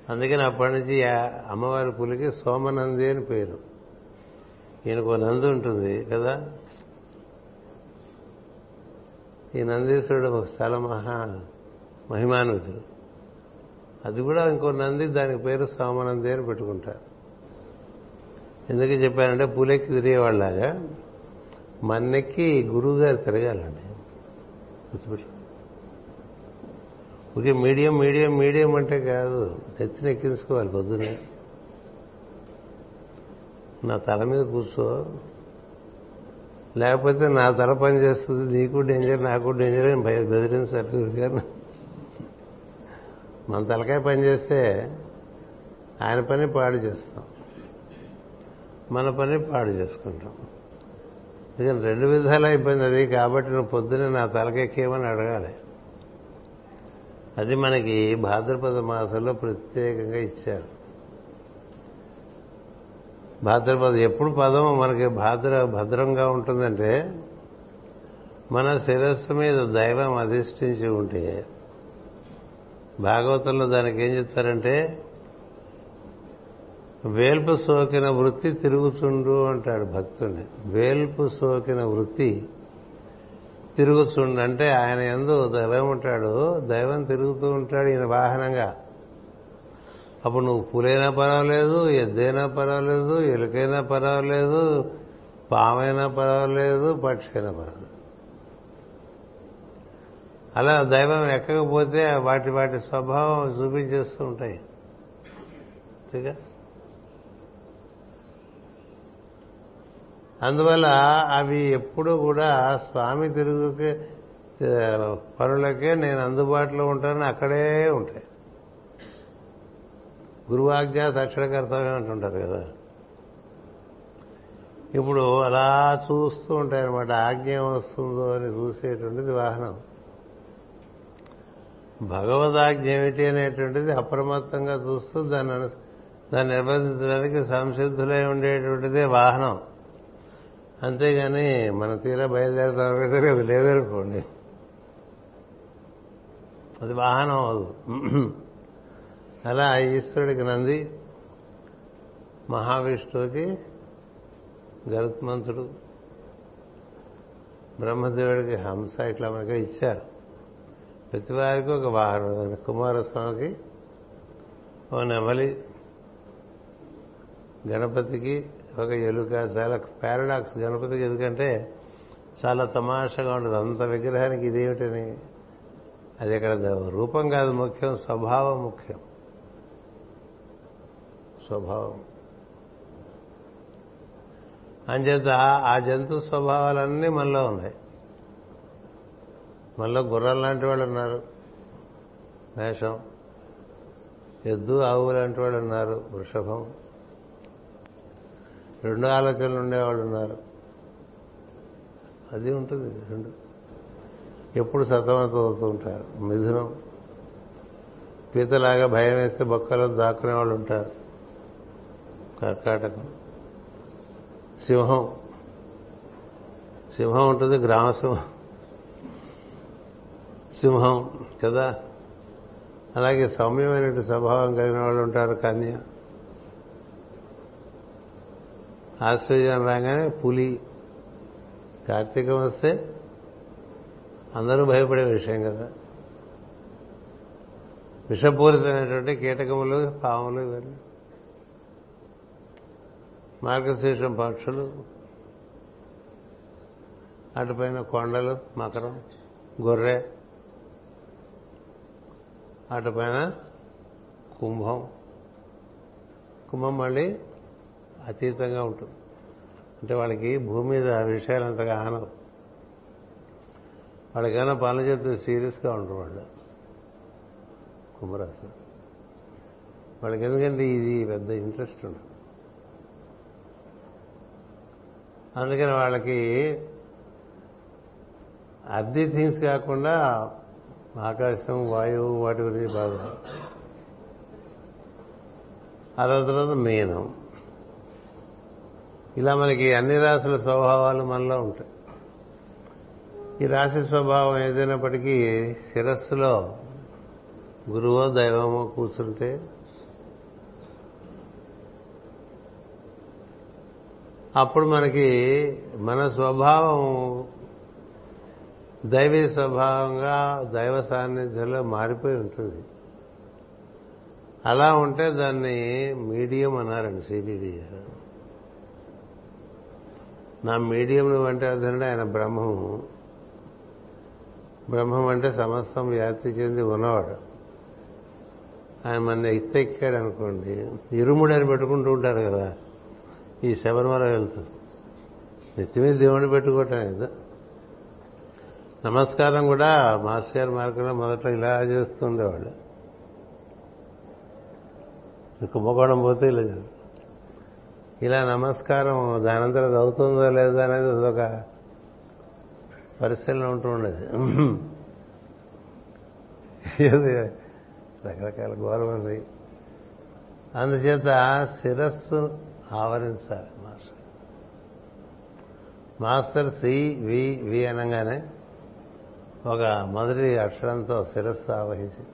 అందుకని అప్పటి నుంచి అమ్మవారి పులికి సోమనంది అని పేరు. ఈయనకు ఒక నంది ఉంటుంది కదా. ఈ నందీశ్వరుడు ఒక స్థల మహా మహిమానుతుడు అది కూడా ఇంకో నంది దానికి పేరు సోమనంది అని పెట్టుకుంటారు. ఎందుకు చెప్పానంటే పూలెక్కి తిరిగేవాళ్ళలాగా మన్నెక్కి గురువు గారు తిరగాలండి. గుర్తుపెట్టు ఓకే మీడియం మీడియం మీడియం అంటే కాదు నెత్తిని ఎక్కించుకోవాలి పొద్దునే నా తల మీద కూర్చో. లేకపోతే నా తల పని చేస్తుంది నీకు డేంజర్ నాకు డేంజర్ అని భయ బెదిరించారు గురువు గారు మన తలకాయ పని చేస్తే ఆయన పని పాడు చేస్తాం. మన పని పాడు చేసుకుంటాం. ఇక రెండు విధాలు అయిపోయింది అది కాబట్టి నువ్వు పొద్దున్నే నా తలకెక్కేమని అడగాలి. అది మనకి భాద్రపద మాసంలో ప్రత్యేకంగా ఇచ్చారు. భాద్రపద ఎప్పుడు పదం మనకి భాద్ర భద్రంగా ఉంటుందంటే మన శిరస్సు మీద దైవం అధిష్ఠించి ఉంటే భాగవతంలో దానికి ఏం చెప్తారంటే వేల్పు సోకిన వృత్తి తిరుగుచుండు అంటాడు భక్తుడిని వేల్పు సోకిన వృత్తి తిరుగుచుండు అంటే ఆయన ఎందు దైవం ఉంటాడు. దైవం తిరుగుతూ ఉంటాడు ఈయన వాహనంగా. అప్పుడు నువ్వు పులైనా పర్వాలేదు ఎద్దైనా పర్వాలేదు ఎలుకైనా పర్వాలేదు పామైనా పర్వాలేదు పక్షి అయినా పర్వాలేదు. అలా దైవం ఎక్కకపోతే వాటి వాటి స్వభావం చూపించేస్తూ ఉంటాయి. అంతేగా? అందువల్ల అవి ఎప్పుడూ కూడా స్వామి తిరుగుకే పనులకే నేను అందుబాటులో ఉంటానని అక్కడే ఉంటాయి. గురువాజ్ఞ తక్షణ కర్తవ్యం అంటుంటారు కదా. ఇప్పుడు అలా చూస్తూ ఉంటాయి అనమాట ఆజ్ఞ వస్తుందో అని చూసేటువంటిది వాహనం. భగవదాజ్ఞ ఏమిటి అనేటువంటిది అప్రమత్తంగా చూస్తూ దాన్ని దాన్ని నిర్బంధించడానికి సంసిద్ధులై ఉండేటువంటిదే వాహనం. అంతేగాని మన తీరా బయలుదేరుతాం కదా అది లేదనుకోండి అది వాహనం అవదు అలా ఈశ్వరుడికి నంది మహావిష్ణువుకి గరుత్మంతుడు బ్రహ్మదేవుడికి హంస ఇట్లా మనకి ఇచ్చారు. ప్రతి వారికి ఒక వాహనం కుమారస్వామికి ఓ నెమలి గణపతికి ఒక ఎలుక చాలా పారాడాక్స్. గణపతికి ఎందుకంటే చాలా తమాషగా ఉంటుంది అంత విగ్రహానికి ఇదేమిటని. అది ఇక్కడ రూపం కాదు ముఖ్యం స్వభావం ముఖ్యం. స్వభావం. అంచేత ఆ జంతు స్వభావాలన్నీ మనలో ఉన్నాయి. మనలో గుర్రం లాంటి వాళ్ళు ఉన్నారు. మేషం ఎద్దు ఆవు లాంటి వాళ్ళు ఉన్నారు. వృషభం. రెండు ఆలోచనలు ఉండేవాళ్ళు ఉన్నారు. అది ఉంటుంది రెండు. ఎప్పుడు సతమతమవుతూ ఉంటారు. మిథునం. పీతలాగా భయం వేస్తే బొక్కలో దాక్కునే వాళ్ళు ఉంటారు. కర్కాటకం. సింహం. సింహం ఉంటుంది గ్రామ సింహం సింహం కదా? అలాగే సౌమ్యమైన స్వభావం కలిగిన వాళ్ళు ఉంటారు కన్య. ఆశ్చర్యం రాగానే పులి కార్తీకం వస్తే అందరూ భయపడే విషయం కదా. విషపూరితమైనటువంటి కీటకములు పాములు ఇవన్నీ. మార్గశీర్షం పక్షులు అటుపైన కొండలు మకరం గొర్రె అటుపైన కుంభం. కుంభం మళ్ళీ అతీతంగా ఉంటుంది. అంటే వాళ్ళకి భూమి మీద విషయాలు అంతగా ఆనవు. వాళ్ళకైనా పనులు చెప్తే సీరియస్గా ఉంటారు వాళ్ళు. కుంభరాశి. వాళ్ళకి ఎందుకంటే ఇది పెద్ద ఇంట్రెస్ట్ ఉండదు. అందుకని వాళ్ళకి అద్దె థింగ్స్ కాకుండా ఆకాశం వాయువు వాటి గురించి బాగా ఆ తర్వాత మీనం ఇలా మనకి అన్ని రాశుల స్వభావాలు మనలో ఉంటాయి. ఈ రాశి స్వభావం ఏదైనప్పటికీ శిరస్సులో గురువో దైవమో కూర్చుంటే అప్పుడు మనకి మన స్వభావం దైవీ స్వభావంగా దైవ సాన్నిధ్యంలో మారిపోయి ఉంటుంది. అలా ఉంటే దాన్ని మీడియం అన్నారండి సిబిడి గారు. నా మీడియం నువ్వు అంటే ఆయన బ్రహ్మము. బ్రహ్మం అంటే సమస్తం వ్యాప్తి చెంది ఉన్నవాడు. ఆయన మన ఎత్తెక్కాడు అనుకోండి ఇరుముడు అని పెట్టుకుంటూ ఉంటారు కదా ఈ శబరిమల వెళ్తారు నెత్తి మీద దేవుడిని పెట్టుకోవటం కదా నమస్కారం కూడా మాస్టర్ గారి మార్గంలో మొదట్లో ఇలా చేస్తుండేవాడు కుంభకోణం పోతే ఇలా చేస్తారు. ఇలా నమస్కారం దానంతరం అది అవుతుందో లేదో అనేది అదొక పరిశీలన ఉంటూ ఉండేది. రకరకాల గౌరవం ఉంది అందుచేత శిరస్సు ఆవరించాలి master. Master C V V అనగానే ఒక మొదటి అక్షరంతో శిరస్సు ఆవహించి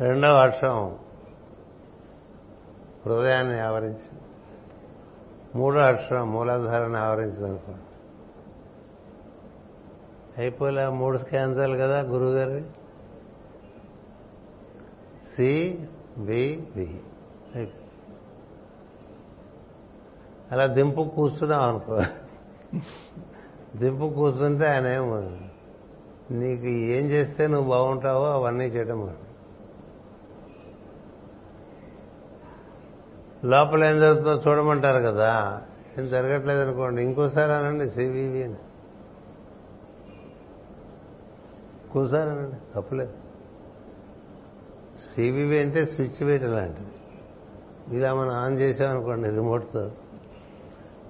రెండవ అక్షరం హృదయాన్ని ఆవరించి మూడో అక్షరం మూలాధారాన్ని ఆవరించిందనుకో అయిపోలే మూడు స్కాన్సాలు కదా గురువు గారి సి బి బి అలా దింపు కూర్చున్నాం అనుకో. దింపు కూర్చుంటే ఆయన ఏమో నీకు ఏం చేస్తే నువ్వు బాగుంటావో అవన్నీ చేయడం లోపల ఏం జరుగుతుందో చూడమంటారు కదా. ఏం జరగట్లేదు అనుకోండి. ఇంకోసారి అనండి సివివి అని. ఇంకోసారి అనండి తప్పలేదు. సివివి అంటే స్విచ్ వేయటం లాంటిది. ఇలా మనం ఆన్ చేసామనుకోండి రిమోట్తో.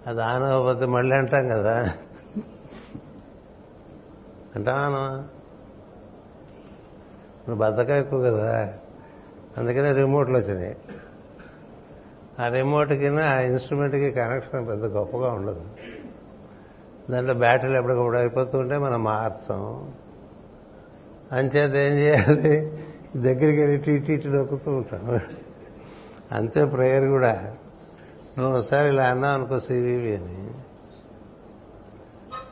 అది ఆన్ అవ్వకపోతే మళ్ళీ అంటాం కదా. అంటాను నువ్వు బద్దక ఎక్కువ కదా. అందుకనే రిమోట్లు వచ్చినాయి. ఆ రిమోట్కి ఆ ఇన్స్ట్రుమెంట్కి కనెక్షన్ పెద్ద గొప్పగా ఉండదు. దాంట్లో బ్యాటరీలు ఎప్పటికప్పుడు అయిపోతుంటే మనం మార్చాం. అంచేత ఏం చేయాలి? దగ్గరికి వెళ్ళి ఇటు ఇటు దొక్కుతూ ఉంటాం. అంతే ప్రేయర్ కూడా. నువ్వు ఒకసారి ఇలా అన్నావు అనుకో సివివి అని.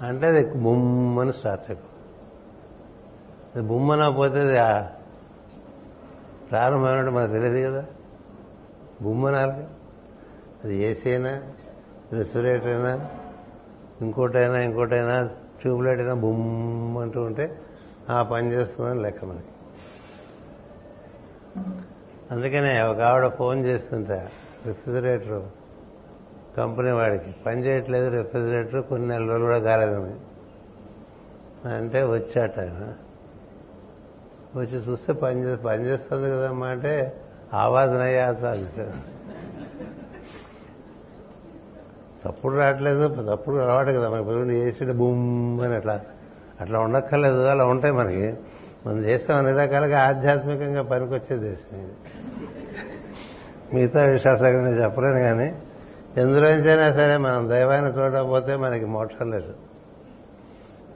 అంటే అది బొమ్మని స్టార్ట్ అయిపో బొమ్మన పోతే ప్రారంభమైనట్టు మనకు తెలియదు కదా. బొమ్మనాలి అది ఏసీ అయినా రెఫ్రిజరేటర్ అయినా ఇంకోటైనా ఇంకోటైనా ట్యూబ్లైట్ అయినా బుమ్ అంటూ ఉంటే ఆ పని చేస్తుందని లెక్క మనకి. అందుకనే ఒక ఆవిడ ఫోన్ చేస్తుంటే రెఫ్రిజరేటర్ కంపెనీ వాడికి పని చేయట్లేదు రెఫ్రిజిరేటర్ కొన్ని నెల రోజులు కూడా కాలేదని. అంటే వచ్చాట ఆయన. వచ్చి చూస్తే పని పని చేస్తుంది కదమ్మా అంటే ఆవాజన అయ్యాలి తప్పుడు రావట్లేదు తప్పుడు అలవాటు కదా. మనకి పొద్దున్న చేసి బుమ్ అని అట్లా. అట్లా ఉండక్కర్లేదు అలా ఉంటాయి మనకి. మనం చేస్తాం అన్ని రకాలుగా ఆధ్యాత్మికంగా పనికొచ్చే దేశం ఇది. మిగతా విశ్వాసాలు నేను చెప్పలేను కానీ ఎందులోంచైనా సరే మనం దైవాన్ని చూడకపోతే మనకి మోక్షం లేదు.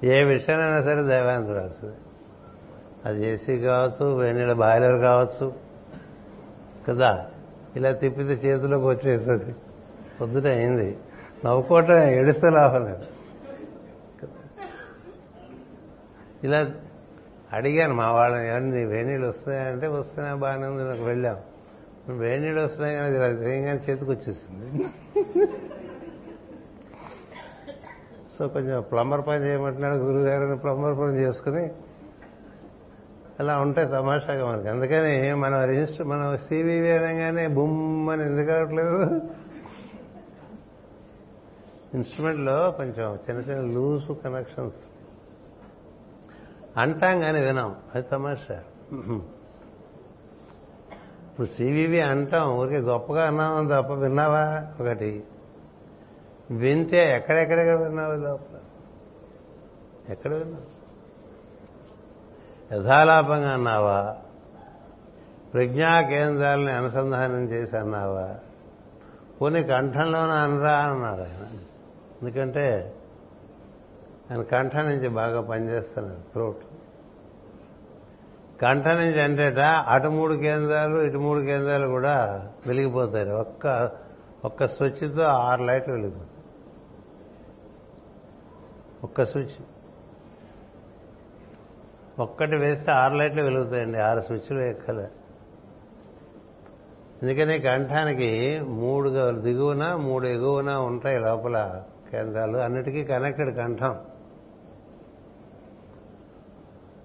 ఏ విషయానైనా సరే దైవాన్ని చూడాల్సింది. అది ఏసీ కావచ్చు వేణీళ్ళ బాయిలర్ కావచ్చు కదా. ఇలా తిప్పితే చేతిలోకి వచ్చేస్తుంది. పొద్దున అయింది. నవ్వుకోవటం ఏడిస్తే లాభం లేదు. ఇలా అడిగాను మా వాళ్ళని ఏమన్నా వేణీళ్ళు వస్తాయంటే వస్తున్నాయి బాగానే ఉంది నాకు వెళ్ళాం. వేణీళ్ళు వస్తున్నాయి కానీ అది వేయంగానే చేతికి వచ్చేసింది. సో కొంచెం ప్లంబర్ పని చేయమంటున్నాడు గురుగారిని ప్లంబర్ పని చేసుకుని అలా ఉంటాయి తమాషాగా మనకి. అందుకని మనం రిజిస్టర్ మనం సివివి అనగానే బుమ్మని ఎందుకు కావట్లేదు ఇన్స్ట్రుమెంట్లో కొంచెం చిన్న చిన్న లూజ్ కనెక్షన్స్. అంటాం కానీ వినాం. అది తమాషా. ఇప్పుడు సివివి అంటాం. ఊరికే గొప్పగా అన్నాం తప్ప విన్నావా? ఒకటి. వింటే ఎక్కడెక్కడెక్కడ విన్నావు లోపల? ఎక్కడ విన్నావు? యథాలాపంగా అన్నావా? ప్రజ్ఞా కేంద్రాలని అనుసంధానం చేసి అన్నావా? పోనీ కంఠంలోనే అనరా అన్నాడు ఆయన. ఎందుకంటే ఆయన కంఠ నుంచి బాగా పనిచేస్తున్నారు త్రోట్ కంఠ నుంచి అంటేట అటు మూడు కేంద్రాలు ఇటు మూడు కేంద్రాలు కూడా వెలిగిపోతాయి. ఒక్క ఒక్క స్విచ్తో ఆరు లైట్లు వెలిగిపోతాయి. ఒక్క స్విచ్. ఒక్కటి వేస్తే ఆరు లైట్లు వెలుగుతాయండి ఆరు స్విచ్లు ఎక్కలే. అందుకని కంఠానికి మూడు దిగువన మూడు ఎగువన ఉంటాయి లోపల. కేంద్రాలు అన్నిటికీ కనెక్టెడ్ కంఠం.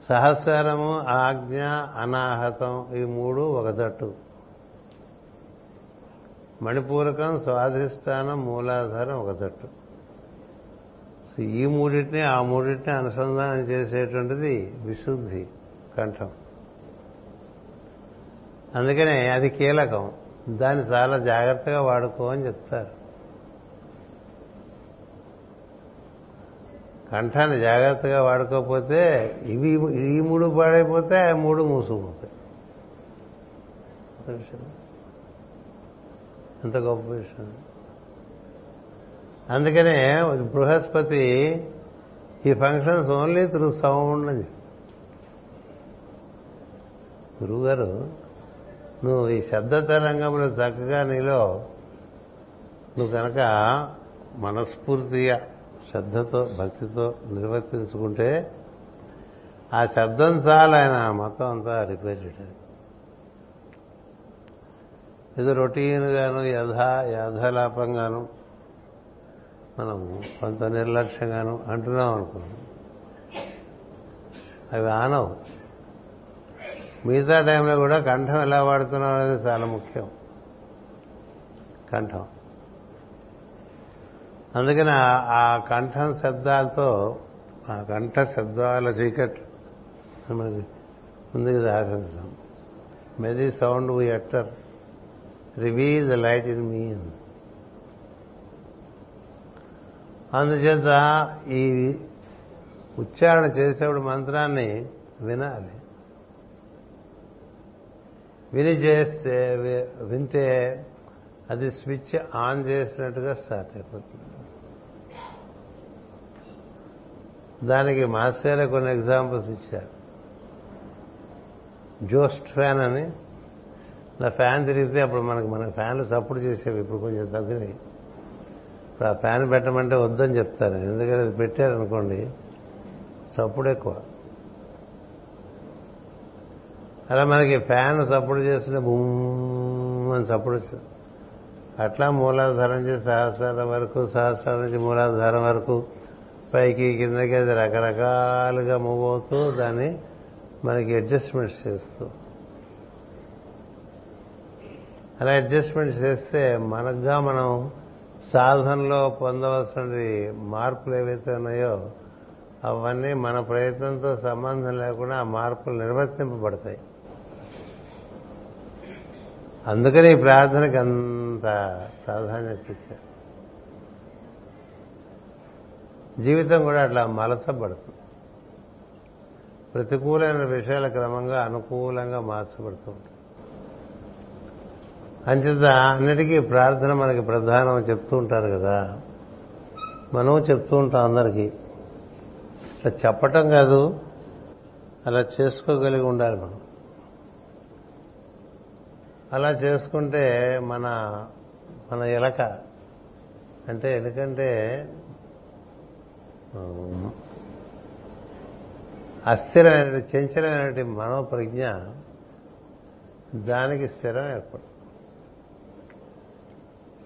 సహస్రము ఆజ్ఞ అనాహతం ఈ మూడు ఒక జట్టు. మణిపూరకం స్వాధిష్టానం మూలాధారం ఒక జట్టు. ఈ మూడింటిని ఆ మూడింటిని అనుసంధానం చేసేటువంటిది విశుద్ధి కంఠం. అందుకనే అది కీలకం. దాన్ని చాలా జాగ్రత్తగా వాడుకో అని చెప్తారు. కంఠాన్ని జాగ్రత్తగా వాడుకోకపోతే ఇవి ఈ మూడు పాడైపోతే ఆ మూడు మూసుకుపోతాయి. ఎంత గొప్ప విషయం. అందుకనే బృహస్పతి ఈ ఫంక్షన్స్ ఓన్లీ త్రూ సౌండ్ అని గురువుగారు నువ్వు ఈ శబ్ద తరంగంలో చక్కగా నీలో నువ్వు కనుక మనస్ఫూర్తిగా శ్రద్ధతో భక్తితో నిర్వర్తించుకుంటే ఆ శబ్దం చాలు ఆయన మొత్తం అంతా రిపేర్ చేయడానికి ఏదో రొటీన్గాను యథా యథాలాపంగాను మనం కొంత నిర్లక్ష్యంగాను అంటున్నాం అనుకున్నాం అవి ఆనవు. మిగతా టైంలో కూడా కంఠం ఎలా వాడుతున్నాం అనేది చాలా ముఖ్యం. కంఠం. అందుకని ఆ కంఠం శబ్దాలతో ఆ కంఠ శబ్దాల చీకట్లు మనకి ఉంది కదా ఆశించడం మెది సౌండ్ వీ ఎట్టర్ రివీ ద లైట్ ఇన్ మీ అందుచేత ఈ ఉచ్చారణ చేసేప్పుడు మంత్రాన్ని వినాలి. విని చేస్తే వింటే అది స్విచ్ ఆన్ చేసినట్టుగా స్టార్ట్ అయిపోతుంది. దానికి మాస్టర్లే కొన్ని ఎగ్జాంపుల్స్ ఇచ్చారు. జోస్ట్ ఫ్యాన్ అని. నా ఫ్యాన్ తిరిగితే అప్పుడు మనకు మన ఫ్యాన్లు సపోర్ట్ చేసేవి ఇప్పుడు కొంచెం తగ్గినాయి. ఇప్పుడు ఆ ఫ్యాన్ పెట్టమంటే వద్దని చెప్తాను ఎందుకంటే అది పెట్టారనుకోండి సపోర్ట్ ఎక్కువ. అలా మనకి ఫ్యాన్ సపోర్ట్ చేస్తుంటే బుమ్ అని సపోర్ట్ వచ్చింది అట్లా మూలాధారం నుంచి సహస్రాల వరకు సహస్రాల నుంచి మూలాధారం వరకు పైకి కిందకి అది రకరకాలుగా మూవ్ అవుతూ దాన్ని మనకి అడ్జస్ట్మెంట్స్ చేస్తూ. అలా అడ్జస్ట్మెంట్స్ చేస్తే మనకుగా మనం సాధనలో పొందవలసిన మార్పులు ఏవైతే ఉన్నాయో అవన్నీ మన ప్రయత్నంతో సంబంధం లేకుండా ఆ మార్పులు నిర్వర్తింపబడతాయి. అందుకని ఈ ప్రార్థనకి అంత ప్రాధాన్యత ఇచ్చారు. జీవితం కూడా అట్లా మలచబడుతుంది. ప్రతికూలమైన విషయాల క్రమంగా అనుకూలంగా మార్చబడుతూ ఉంటుంది. అంచేత అన్నిటికీ ప్రార్థన మనకి ప్రధానం చెప్తూ ఉంటారు కదా. మనం చెప్తూ ఉంటాం అందరికీ. అట్లా చెప్పటం కాదు అలా చేసుకోగలిగి ఉండాలి మనం. అలా చేసుకుంటే మన మన ఎలక అంటే ఎందుకంటే అస్థిరమైన చంచలమైనటువంటి మనోప్రజ్ఞ దానికి స్థిరం ఏర్పడు.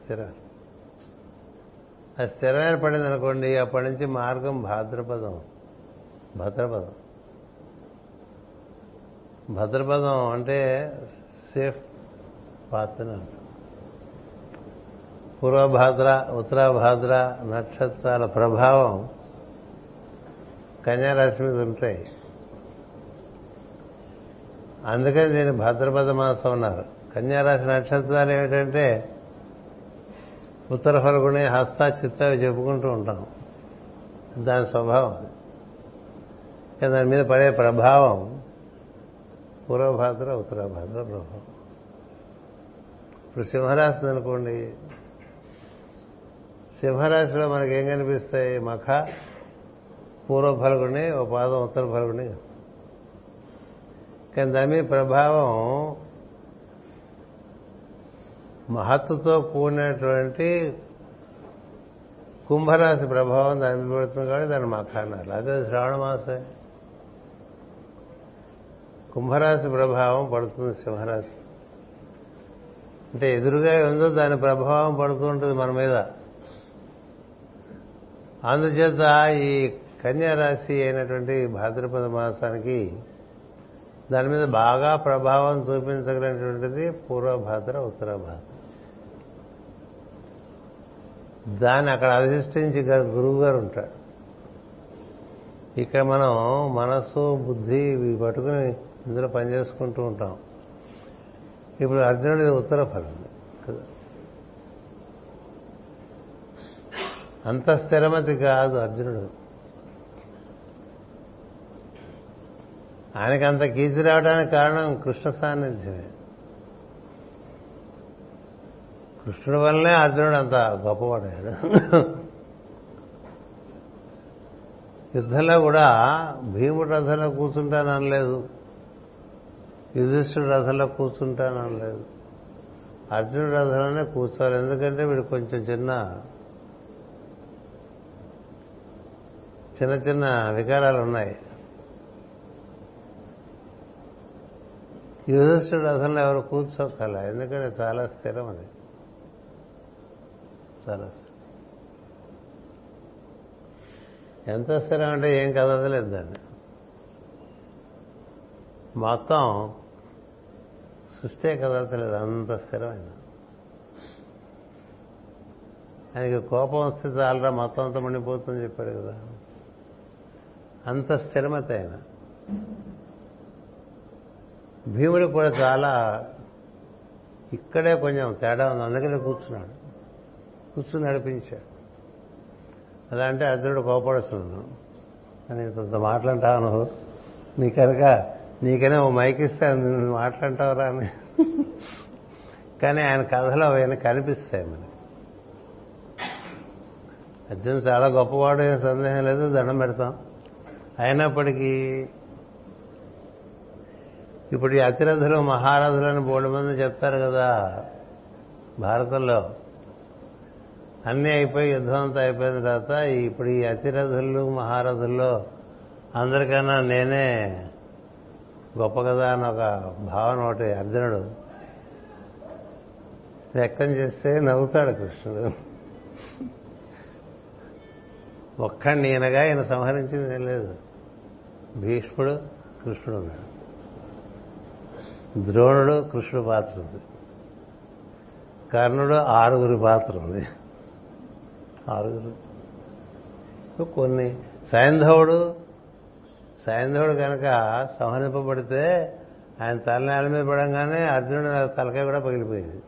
స్థిరం. అది స్థిరం ఏర్పడింది అనుకోండి అప్పటి నుంచి మార్గం భాద్రపదం. భద్రపదం. భద్రపదం అంటే సేఫ్ పాత్ పూర్వభాద్ర ఉత్తరాభాద్ర నక్షత్రాల ప్రభావం కన్యారాశి మీద ఉంటాయి. అందుకని దీన్ని భద్రపద మాసం ఉన్నారు కన్యారాశి నక్షత్రాలు ఏమిటంటే ఉత్తర ఫలగుణి హస్త చిత్తవి చెప్పుకుంటూ ఉంటాం. దాని స్వభావం దాని మీద పడే ప్రభావం పూర్వభాద్ర ఉత్తరభాద్ర ప్రభావం ఇప్పుడు సింహరాశి అనుకోండి. సింహరాశిలో మనకేం కనిపిస్తాయి? మఖ పూర్వ ఫలగుణి ఓ పాదం ఉత్తర ఫలగుణి కానీ దాని మీద ప్రభావం మహత్తుతో కూడినటువంటి కుంభరాశి ప్రభావం దాని మీద పడుతుంది కాబట్టి దాన్ని మఖ అదే శ్రావణ మాసమే కుంభరాశి ప్రభావం పడుతుంది సింహరాశి. అంటే ఎదురుగా ఉందో దాని ప్రభావం పడుతూ ఉంటుంది మన మీద. అందుచేత ఈ కన్యారాశి అయినటువంటి భాద్రపద మాసానికి దాని మీద బాగా ప్రభావం చూపించగలిగినటువంటిది పూర్వభాద్ర ఉత్తరభాద్ర. దాన్ని అక్కడ అధిష్ఠించి గురువు గారు ఉంటాడు ఇక్కడ మనం మనస్సు బుద్ధి ఇవి పట్టుకుని ఇందులో పనిచేసుకుంటూ ఉంటాం. ఇప్పుడు అర్జునుడి ఉత్తర ఫలం కదా? అంత స్థిరమతి కాదు అర్జునుడు. ఆయనకి అంత కీర్తి రావడానికి కారణం కృష్ణ సాన్నిధ్యమే. కృష్ణుడి వల్లనే అర్జునుడు అంత గొప్పవాడాడు యుద్ధంలో కూడా భీముడు రథంలో కూర్చుంటాను అనలేదు. యుధిష్ఠుడు రథంలో కూర్చుంటాను అనలేదు. అర్జునుడు రథంలోనే కూర్చోవాలి. ఎందుకంటే వీడు కొంచెం చిన్న చిన్న చిన్న వికారాలు ఉన్నాయి. యుధిష్ఠుడు అసలు ఎవరు కూర్చోకల ఎందుకంటే చాలా స్థిరం అది. చాలా ఎంత స్థిరం అంటే ఏం కదలలేదు దాన్ని. మొత్తం సృష్టి కదలతలేదు అంత స్థిరమైన ఆయనకి కోపం వస్తే చాలరా మొత్తం అంతా మండిపోతుందని చెప్పాడు కదా. అంత స్థిరమత ఆయన. భీముడు కూడా చాలా ఇక్కడే కొంచెం తేడా ఉంది. అందుకనే కూర్చున్నాడు. కూర్చుని నడిపించాడు. అలా అంటే అర్జునుడు కోపడుస్తున్నాను అని కొంత మాట్లాంటావు నీ కనుక నీకనే ఓ మైక్ ఇస్తే నువ్వు మాట్లాంటావురా అని. కానీ ఆయన కథలో అవన్నీ కనిపిస్తాయి మనకి. అర్జున్ చాలా గొప్పవాడు సందేహం లేదు దండం పెడతాం. అయినప్పటికీ ఇప్పుడు ఈ అతిరథులు మహారథులని బోర్డు మంది చెప్తారు కదా భారతంలో. అన్నీ అయిపోయి యుద్ధం అంతా అయిపోయిన తర్వాత ఇప్పుడు ఈ అతిరథులు మహారథుల్లో అందరికన్నా నేనే గొప్ప కదా అని ఒక భావన ఒకటి అర్జునుడు వ్యక్తం చేస్తే నవ్వుతాడు కృష్ణుడు. ఒక్కడిని ఈయనగా ఈయన సంహరించింది లేదు. భీష్ముడు కృష్ణుడు ఉన్నాడు. ద్రోణుడు కృష్ణుడు పాత్ర ఉంది. కర్ణుడు ఆరుగురి పాత్ర ఉంది. ఆరుగురు. కొన్ని సైంధవుడు సైంధవుడు కనుక సంహరింపబడితే ఆయన తలనేల మీద పడంగానే అర్జునుడు తలకాయ కూడా పగిలిపోయింది.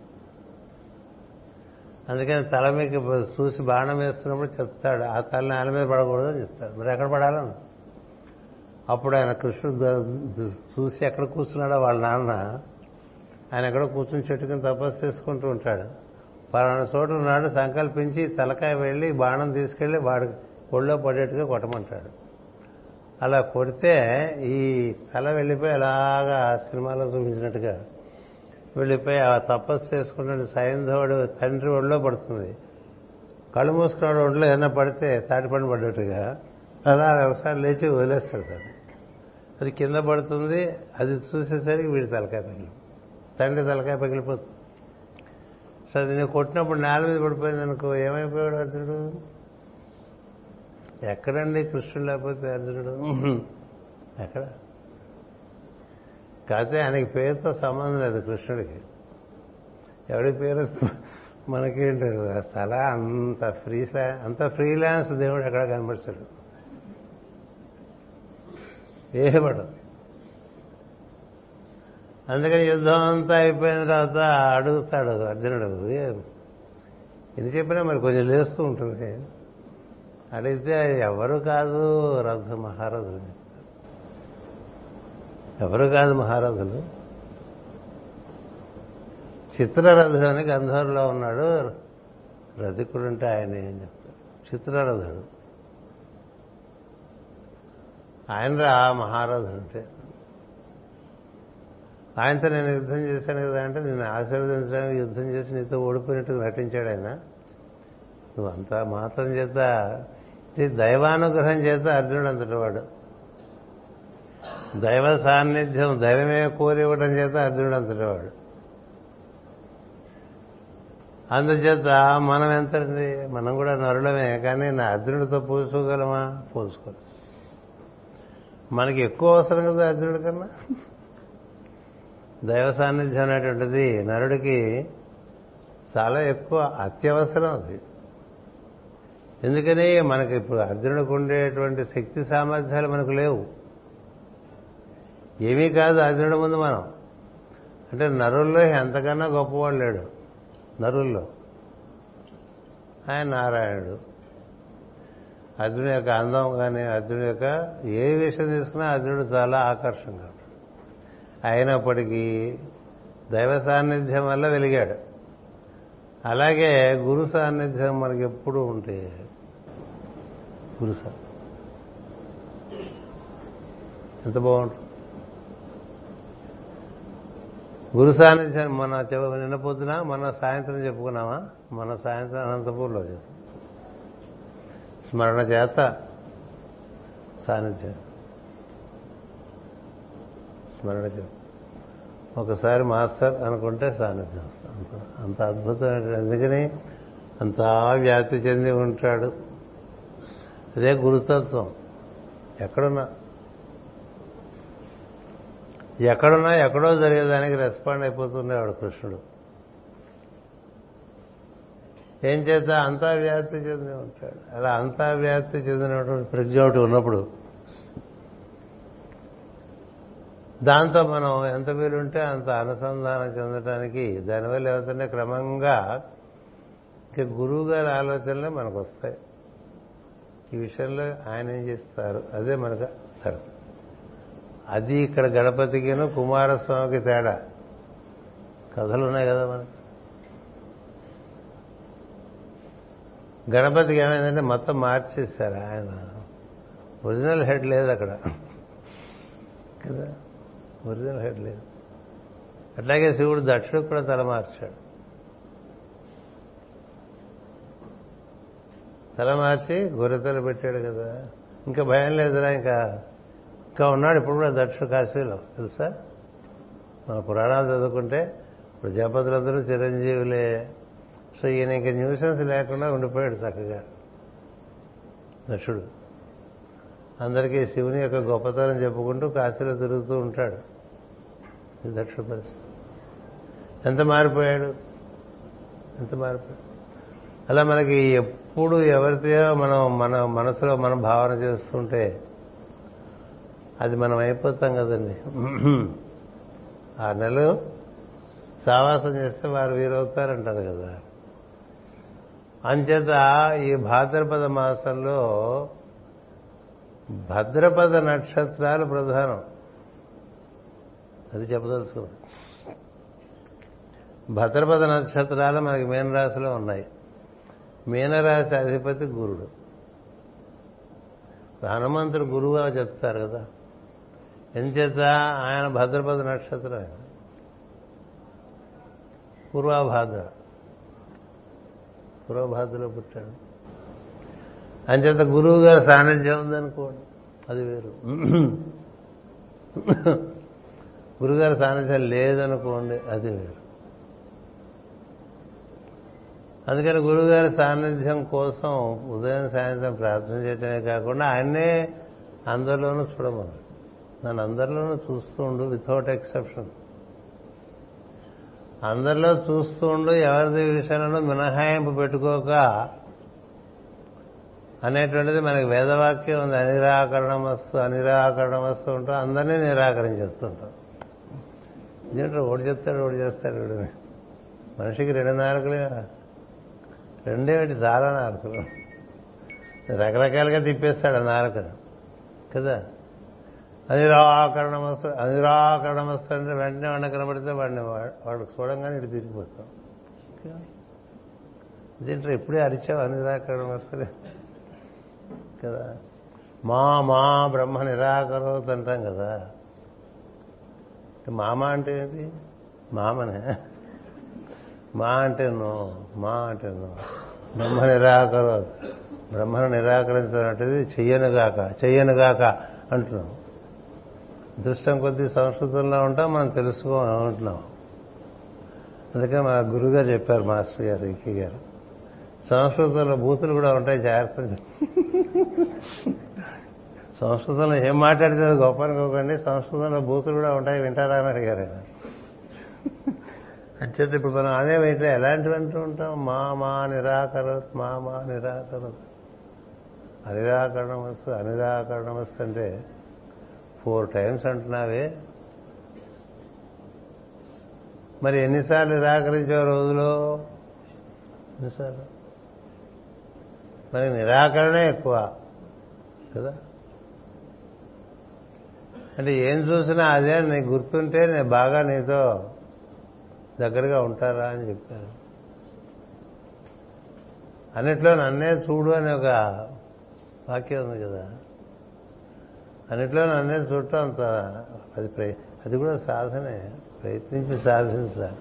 అందుకని తల మీకు చూసి బాణం వేస్తున్నప్పుడు చెప్తాడు ఆ తల నేల మీద పడకూడదు అని చెప్తాడు. మరి ఎక్కడ పడాలని అప్పుడు ఆయన కృష్ణుడు చూసి ఎక్కడ కూర్చున్నాడో వాళ్ళ నాన్న ఆయన ఎక్కడో కూర్చుని చెట్టుకుని తపస్సు చేసుకుంటూ ఉంటాడు. పలానా చోటు ఉన్నాడు సంకల్పించి తలకాయ వెళ్ళి బాణం తీసుకెళ్ళి వాడు ఒళ్ళో పడేట్టుగా కొట్టమంటాడు. అలా కొడితే ఈ తల వెళ్ళిపోయి అలాగా సినిమాలో చూపించినట్టుగా వెళ్ళిపోయి ఆ తపస్సు చేసుకున్న సైంధవుడు తండ్రి ఒళ్ళో పడుతుంది. కళ్ళు మూసుకున్నాడు ఒంట్లో ఏదైనా పడితే తాటిపండు పడ్డట్టుగా అలా ఒకసారి లేచి వదిలేస్తాడు దాన్ని అది కింద పడుతుంది అది చూసేసరికి వీడి తలకాయ పగిలి తండ్రి తలకాయ పగిలిపోతుంది. సో అది నేను కొట్టినప్పుడు నేల మీద పడిపోయింది అనుకో ఏమైపోయాడు అర్జునుడు? ఎక్కడండి కృష్ణుడు లేకపోతే అర్జునుడు? ఎక్కడ? కాకపోతే ఆయనకి పేరుతో సంబంధం లేదు కృష్ణుడికి. ఎవడి పేరు? మనకేంటి? చాలా అంత ఫ్రీ అంత ఫ్రీలాన్స్ దేవుడు ఎక్కడ కనబడతాడు ఏపడు అందుకని యుద్ధం అంతా అయిపోయిన తర్వాత అడుగుతాడు అర్జునుడు ఇది చెప్పినా మరి కొంచెం లేస్తూ ఉంటుంది. అడిగితే ఎవరు కాదు రథ మహారథులు? ఎవరు కాదు మహారథులు? చిత్రరథుడు అని గంధర్లో ఉన్నాడు రథికుడు ఉంటే ఆయన ఏం చెప్తారు చిత్రరథుడు ఆయన రా మహారాజు అంటే ఆయనతో నేను యుద్ధం చేశాను కదా అంటే నేను ఆశీర్వదించడానికి యుద్ధం చేసి నీతో ఓడిపోయినట్టు నటించాడు ఆయన. నువ్వు అంత మాత్రం చేత దైవానుగ్రహం చేత అర్జునుడు అంతటి వాడు. దైవ సాన్నిధ్యం దైవమే కోరివ్వడం చేత అర్జునుడు అంతటి వాడు. అందుచేత మనం ఎంతండి మనం కూడా నరులమే కానీ నా అర్జునుడితో పోసుకోగలమా పోసుకోలేం మనకి ఎక్కువ అవసరం కదా అర్జునుడి కన్నా? దైవ సాన్నిధ్యం అనేటువంటిది నరుడికి చాలా ఎక్కువ అత్యవసరం అది. ఎందుకని మనకి ఇప్పుడు అర్జునుడికి ఉండేటువంటి శక్తి సామర్థ్యాలు మనకు లేవు. ఏమీ కాదు అర్జునుడి ముందు మనం. అంటే నరుల్లో ఎంతకన్నా గొప్పవాడు లేడు. నరుల్లో. ఆయన నారాయణుడు. అర్జునుడి యొక్క అందం కానీ అర్జునుడి యొక్క ఏ విషయం తీసుకున్నా అర్జునుడు చాలా ఆకర్షంగా అయినప్పటికీ దైవ సాన్నిధ్యం వల్ల వెలిగాడు. అలాగే గురు సాన్నిధ్యం మనకి ఎప్పుడూ ఉంటే గురు ఎంత బాగుంటుంది. గురు సాన్నిధ్యం మన నిన్న పొద్దున మన సాయంత్రం చెప్పుకున్నామా? మన సాయంత్రం అనంతపూర్లో చెప్పు స్మరణ చేత సాన్నిధ్యం స్మరణ చేత ఒకసారి మాస్టర్ అనుకుంటే సాన్నిధ్యం అంత అద్భుతమైన అందుకని అంతా వ్యాప్తి చెంది ఉంటాడు. అదే గురుతత్వం. ఎక్కడున్నా. ఎక్కడున్నా ఎక్కడో జరిగేదానికి రెస్పాండ్ అయిపోతుండేవాడు కృష్ణుడు. ఏం చేత అంతా వ్యాప్తి చెంది ఉంటాడు. అలా అంతా వ్యాప్తి చెందినటువంటి ప్రజ్ఞ ఒకటి ఉన్నప్పుడు దాంతో మనం ఎంత వీలుంటే అంత అనుసంధానం చెందడానికి దానివల్ల ఏమవుతుంటే క్రమంగా ఇక గురువు గారి ఆలోచనలే మనకు వస్తాయి. ఈ విషయంలో ఆయన ఏం చేస్తారు? అదే మనకు అర్థం. అది ఇక్కడ గణపతికిను కుమారస్వామికి తేడా. కథలు ఉన్నాయి కదా మనకి. గణపతికి ఏమైందంటే మొత్తం మార్చేశారు ఆయన. ఒరిజినల్ హెడ్ లేదు అక్కడ. కదా? ఒరిజినల్ హెడ్ లేదు. అట్లాగే శివుడు దక్షుడు కూడా తల మార్చాడు. తల మార్చి గొర్రెతలు పెట్టాడు కదా. ఇంకా భయం లేదురా ఇంకా. ఇంకా ఉన్నాడు ఇప్పుడు కూడా దక్షుడు కాశీలో తెలుసా? మన పురాణాలు చదువుకుంటే ఇప్పుడు జపతులందరూ చిరంజీవులే. సో ఈయన ఇంకా న్యూసెన్స్ లేకుండా ఉండిపోయాడు చక్కగా. దక్షుడు అందరికీ శివుని యొక్క గొప్పతనం చెప్పుకుంటూ కాశీలో తిరుగుతూ ఉంటాడు. దక్షుడు పరిస్థితి. ఎంత మారిపోయాడు? ఎంత మారిపోయాడు? అలా మనకి ఎప్పుడు ఎవరితో మనం మన మనసులో మనం భావన చేస్తుంటే అది మనం అయిపోతాం కదండి. ఆ నెలలు సావాసం చేస్తే వారు వీరవుతారంటారు కదా. అంచేత ఈ భాద్రపద మాసంలో భద్రపద నక్షత్రాలు ప్రధానం. అది చెప్పదలుచుకున్నాం. భద్రపద నక్షత్రాలు మనకి మీనరాశిలో ఉన్నాయి. మీనరాశి అధిపతి గురుడు. హనుమంతుడు గురువుగా చెప్తారు కదా. ఎంచేత ఆయన భద్రపద నక్షత్రం ఆయన. పూర్వభాద్ర. పూర్వభాద్రలో పుట్టాడు. అంచేత గురువు గారి సాన్నిధ్యం ఉందనుకోండి అది వేరు. గురుగారి సాన్నిధ్యం లేదనుకోండి అది వేరు. అందుకని గురుగారి సాన్నిధ్యం కోసం ఉదయం సాయంత్రం ప్రార్థన చేయటమే కాకుండా ఆయనే అందరిలోనూ చూడమని నన్ను అందరిలోనూ చూస్తూ ఉండు వితౌట్ ఎక్సెప్షన్ అందరిలో చూస్తూ ఉండు ఎవరిది విషయంలో మినహాయింపు పెట్టుకోక అనేటువంటిది మనకి వేదవాక్యం ఉంది. అనిరాకరణం వస్తు అనిరాకరణం వస్తూ ఉంటాం అందరినీ నిరాకరించేస్తుంటాం ఎందుకంటే ఓడి చెప్తాడు ఓడి చేస్తాడు వీడు. మనిషికి రెండు నాలుకలే రెండేమిటి చాలా నాలుకలు. రకరకాలుగా తిప్పేస్తాడు ఆ నాలుకను. కదా? అనిరాకరణమస్తు అనిరాకరణమస్తు అంటే వెంటనే వాడిని కనబడితే వాడిని వాడు చూడంగానే ఇటు తిరిగిపోతాం. ఇదేంటారు ఎప్పుడే అరిచావు వస్తలే కదా? మా మా బ్రహ్మ నిరాకరోత్ అంటాం కదా. మామ అంటే ఏంటి? మామనే. మా అంటే నో మా అంటే నో. బ్రహ్మ నిరాకరో బ్రహ్మను నిరాకరించినట్టుది చెయ్యనుగాక చెయ్యనుగాక అంటున్నాం. దృష్టం కొద్దీ సంస్కృతంలో ఉంటాం మనం తెలుసుకోమంటున్నాం అందుకే మా గురుగారు చెప్పారు మాస్టర్ గారు ఈకే గారు. సంస్కృతంలో బూతులు కూడా ఉంటాయి జాగ్రత్తగా సంస్కృతంలో ఏం మాట్లాడితే అది గొప్ప అనుకోకండి సంస్కృతంలో బూతులు కూడా ఉంటాయి వింటారా అని అడిగారు ఆయన అంచేత ఇప్పుడు మనం అదే వెంటనే ఎలాంటివి అంటూ ఉంటాం? మా మా నిరాకరత్ మా మా నిరాకరత్. అనిరాకరణం వస్తు అనిరాకరణం వస్తుంటే అంటే ఫోర్ టైమ్స్ అంటున్నావే. మరి ఎన్నిసార్లు నిరాకరించావు రోజులో? ఎన్నిసార్లు? మరి నిరాకరణే ఎక్కువ కదా? అంటే ఏం చూసినా అదే నీకు గుర్తుంటే నేను బాగా నీతో దగ్గరగా ఉంటారా అని చెప్పారు అన్నిట్లో నన్నే చూడు అనే ఒక వాక్యం ఉంది కదా. అన్నిట్లో నన్నే చూడటం అంత అది అది కూడా సాధనే. ప్రయత్నించి సాధించాలి.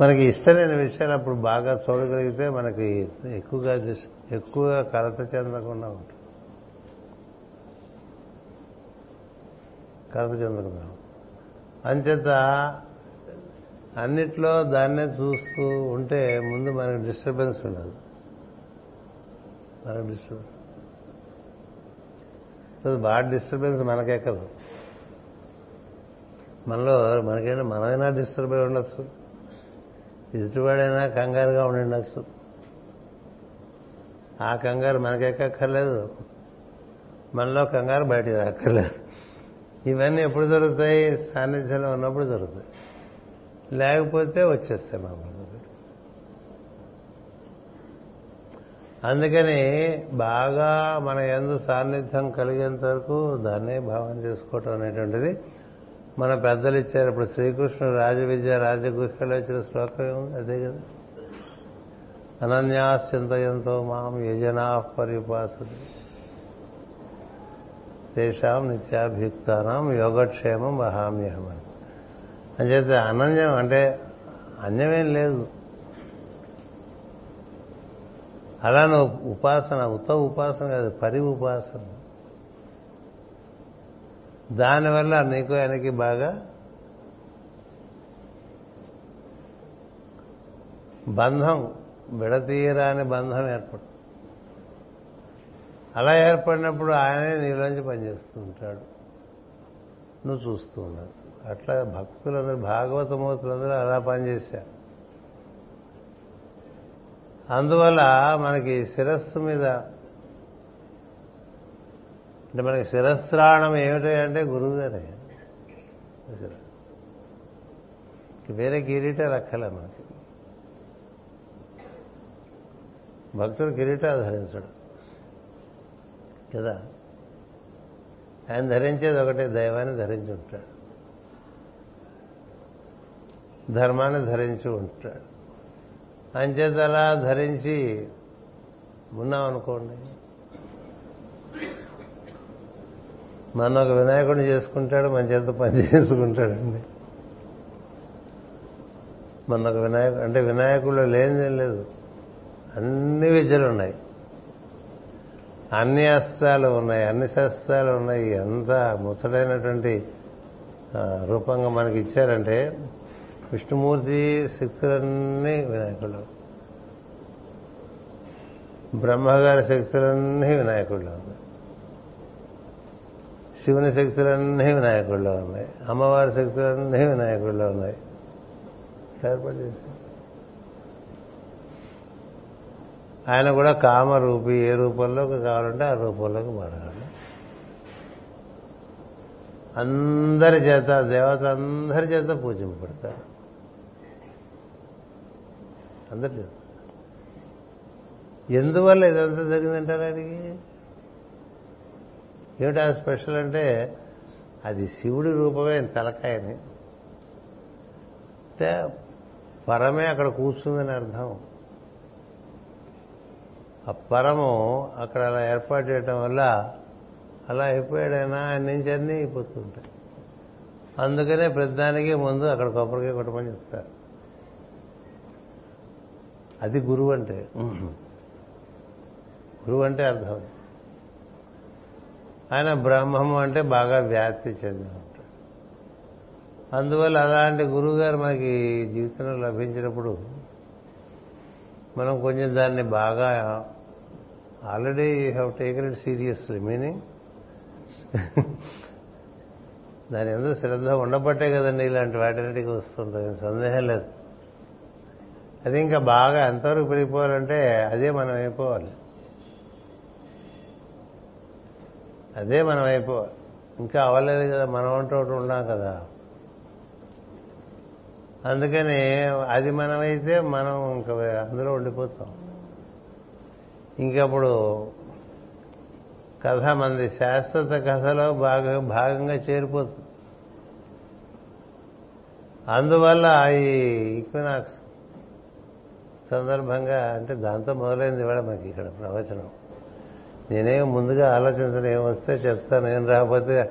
మనకి ఇష్టమైన విషయాలు అప్పుడు బాగా చూడగలిగితే మనకి ఎక్కువగా ఎక్కువగా కలత చెందకుండా ఉంటుంది. కలత చెందకుండా అంచేత అన్నిట్లో దాన్నే చూస్తూ ఉంటే ముందు మనకు డిస్టర్బెన్స్ ఉండదు. మనకు డిస్టర్బెన్స్ బాగా డిస్టర్బెన్స్ మనకెక్కదు. మనలో మనకైనా మనమైనా డిస్టర్బ్ అయి ఉండొచ్చు. ఎదుటివాడైనా కంగారుగా ఉండి ఉండొచ్చు. ఆ కంగారు మనకెక్కర్లేదు మనలో కంగారు బయటికి రాక్కర్లేదు ఇవన్నీ ఎప్పుడు జరుగుతాయి? సాన్నిధ్యంలో ఉన్నప్పుడు జరుగుతాయి. లేకపోతే వచ్చేస్తాయి మామూలు అందుకని బాగా మన ఎందు సాన్నిధ్యం కలిగేంత వరకు దాన్నే భావన చేసుకోవటం అనేటువంటిది. మన పెద్దలు ఇచ్చారు ఇప్పుడు శ్రీకృష్ణుడు రాజవిద్య రాజగుహ్యలో ఇచ్చిన శ్లోకం ఏముంది అదే కదా. అనన్యాశ్చింతయంతో మాం యజనా పరిపాసతి. తేషాం నిత్యాభియుక్తానం యోగక్షేమం మహామ్యహం అని. అంచేత అనన్యం అంటే అన్యమేం లేదు. అలా నువ్వు ఉపాసన ఉత్తమ ఉపాసన కాదు పరి ఉపాసన. దానివల్ల నీకు ఆయనకి బాగా బంధం విడతీయరాని బంధం ఏర్పడు. అలా ఏర్పడినప్పుడు ఆయనే నీలోంచి పనిచేస్తుంటాడు. నువ్వు చూస్తూ ఉండొచ్చు అట్లా భక్తులందరూ భాగవతమూర్తులందరూ అలా పనిచేశారు. అందువల్ల మనకి శిరస్సు మీద అంటే మనకి శిరస్త్రాణం ఏమిటి అంటే గురువు గారే వేరే కిరీటాలు అక్కలే మనకి. భక్తుడు కిరీటాలు ధరించడు. కదా? ఆయన ధరించేది ఒకటే దైవాన్ని ధరించి ఉంటాడు. ధర్మాన్ని ధరించి ఉంటాడు. అంచేత అలా ధరించి ఉన్నామనుకోండి. మన ఒక వినాయకుడిని చేసుకుంటాడు మన చేత పని చేసుకుంటాడండి. మన ఒక వినాయకుడు అంటే వినాయకుడు లేనిదేం లేదు. అన్ని విద్యలు ఉన్నాయి. అన్ని అస్త్రాలు ఉన్నాయి అన్ని శస్త్రాలు ఉన్నాయి. ఎంత ముచ్చటైనటువంటి రూపంగా మనకి ఇచ్చారంటే విష్ణుమూర్తి శక్తులన్నీ వినాయకుడు బ్రహ్మగారి శక్తులన్నీ వినాయకుడిలో ఉన్నాయి శివుని శక్తులన్నీ వినాయకుడిలో ఉన్నాయి అమ్మవారి శక్తులన్నీ వినాయకుడిలో ఉన్నాయి ఏర్పాటు చేసి ఆయన కూడా కామరూపి ఏ రూపంలోకి కావాలంటే ఆ రూపంలోకి మారగలడు అందరి చేత దేవత అందరి చేత పూజింపబడతారు. అందరి ఎందువల్ల ఇదంతా జరిగిందంటారు ఆయనకి? ఏమిటి ఆ స్పెషల్ అంటే అది శివుడి రూపమే తలకాయని. అంటే పరమే అక్కడ కూర్చుందని అర్థం. ఆ పరము అక్కడ అలా ఏర్పాటు చేయడం వల్ల అలా అయిపోయాడైనా ఆయన నుంచి అన్నీ అయిపోతుంటాయి అందుకనే ప్రతిదానికి ముందు అక్కడ కొబ్బరికాయ కొట్టమని చెప్తారు. అది గురువు అంటే. గురువు అంటే అర్థం. ఆయన బ్రహ్మము అంటే బాగా వ్యాప్తి చెంది ఉంటాడు. అందువల్ల అలాంటి గురువు గారు మనకి జీవితంలో లభించినప్పుడు మనం కొంచెం దాన్ని బాగా already you have taken it seriously meaning? దాని ఎందుకు శ్రద్ధ ఉండబట్టే కదండి ఇలాంటి వాటికి వస్తుంటుంది సందేహం లేదు. అది ఇంకా బాగా ఎంతవరకు పెరిగిపోవాలంటే అదే మనం అయిపోవాలి. అదే మనం అయిపోవాలి ఇంకా అవ్వలేదు కదా మనం అంటూ ఒకటి ఉన్నాం కదా. అందుకని అది మనమైతే మనం ఇంకా అందులో ఉండిపోతాం. ఇంకప్పుడు కథ మంది శాశ్వత కథలో బాగా భాగంగా చేరిపోతుంది. అందువల్ల ఈ ఈక్వినాక్స్ సందర్భంగా అంటే దాంతో మొదలైంది ఇవాళ మనకి ఇక్కడ ప్రవచనం. నేనేం ముందుగా ఆలోచించను ఏం వస్తే చెప్తాను ఏం రాకపోతే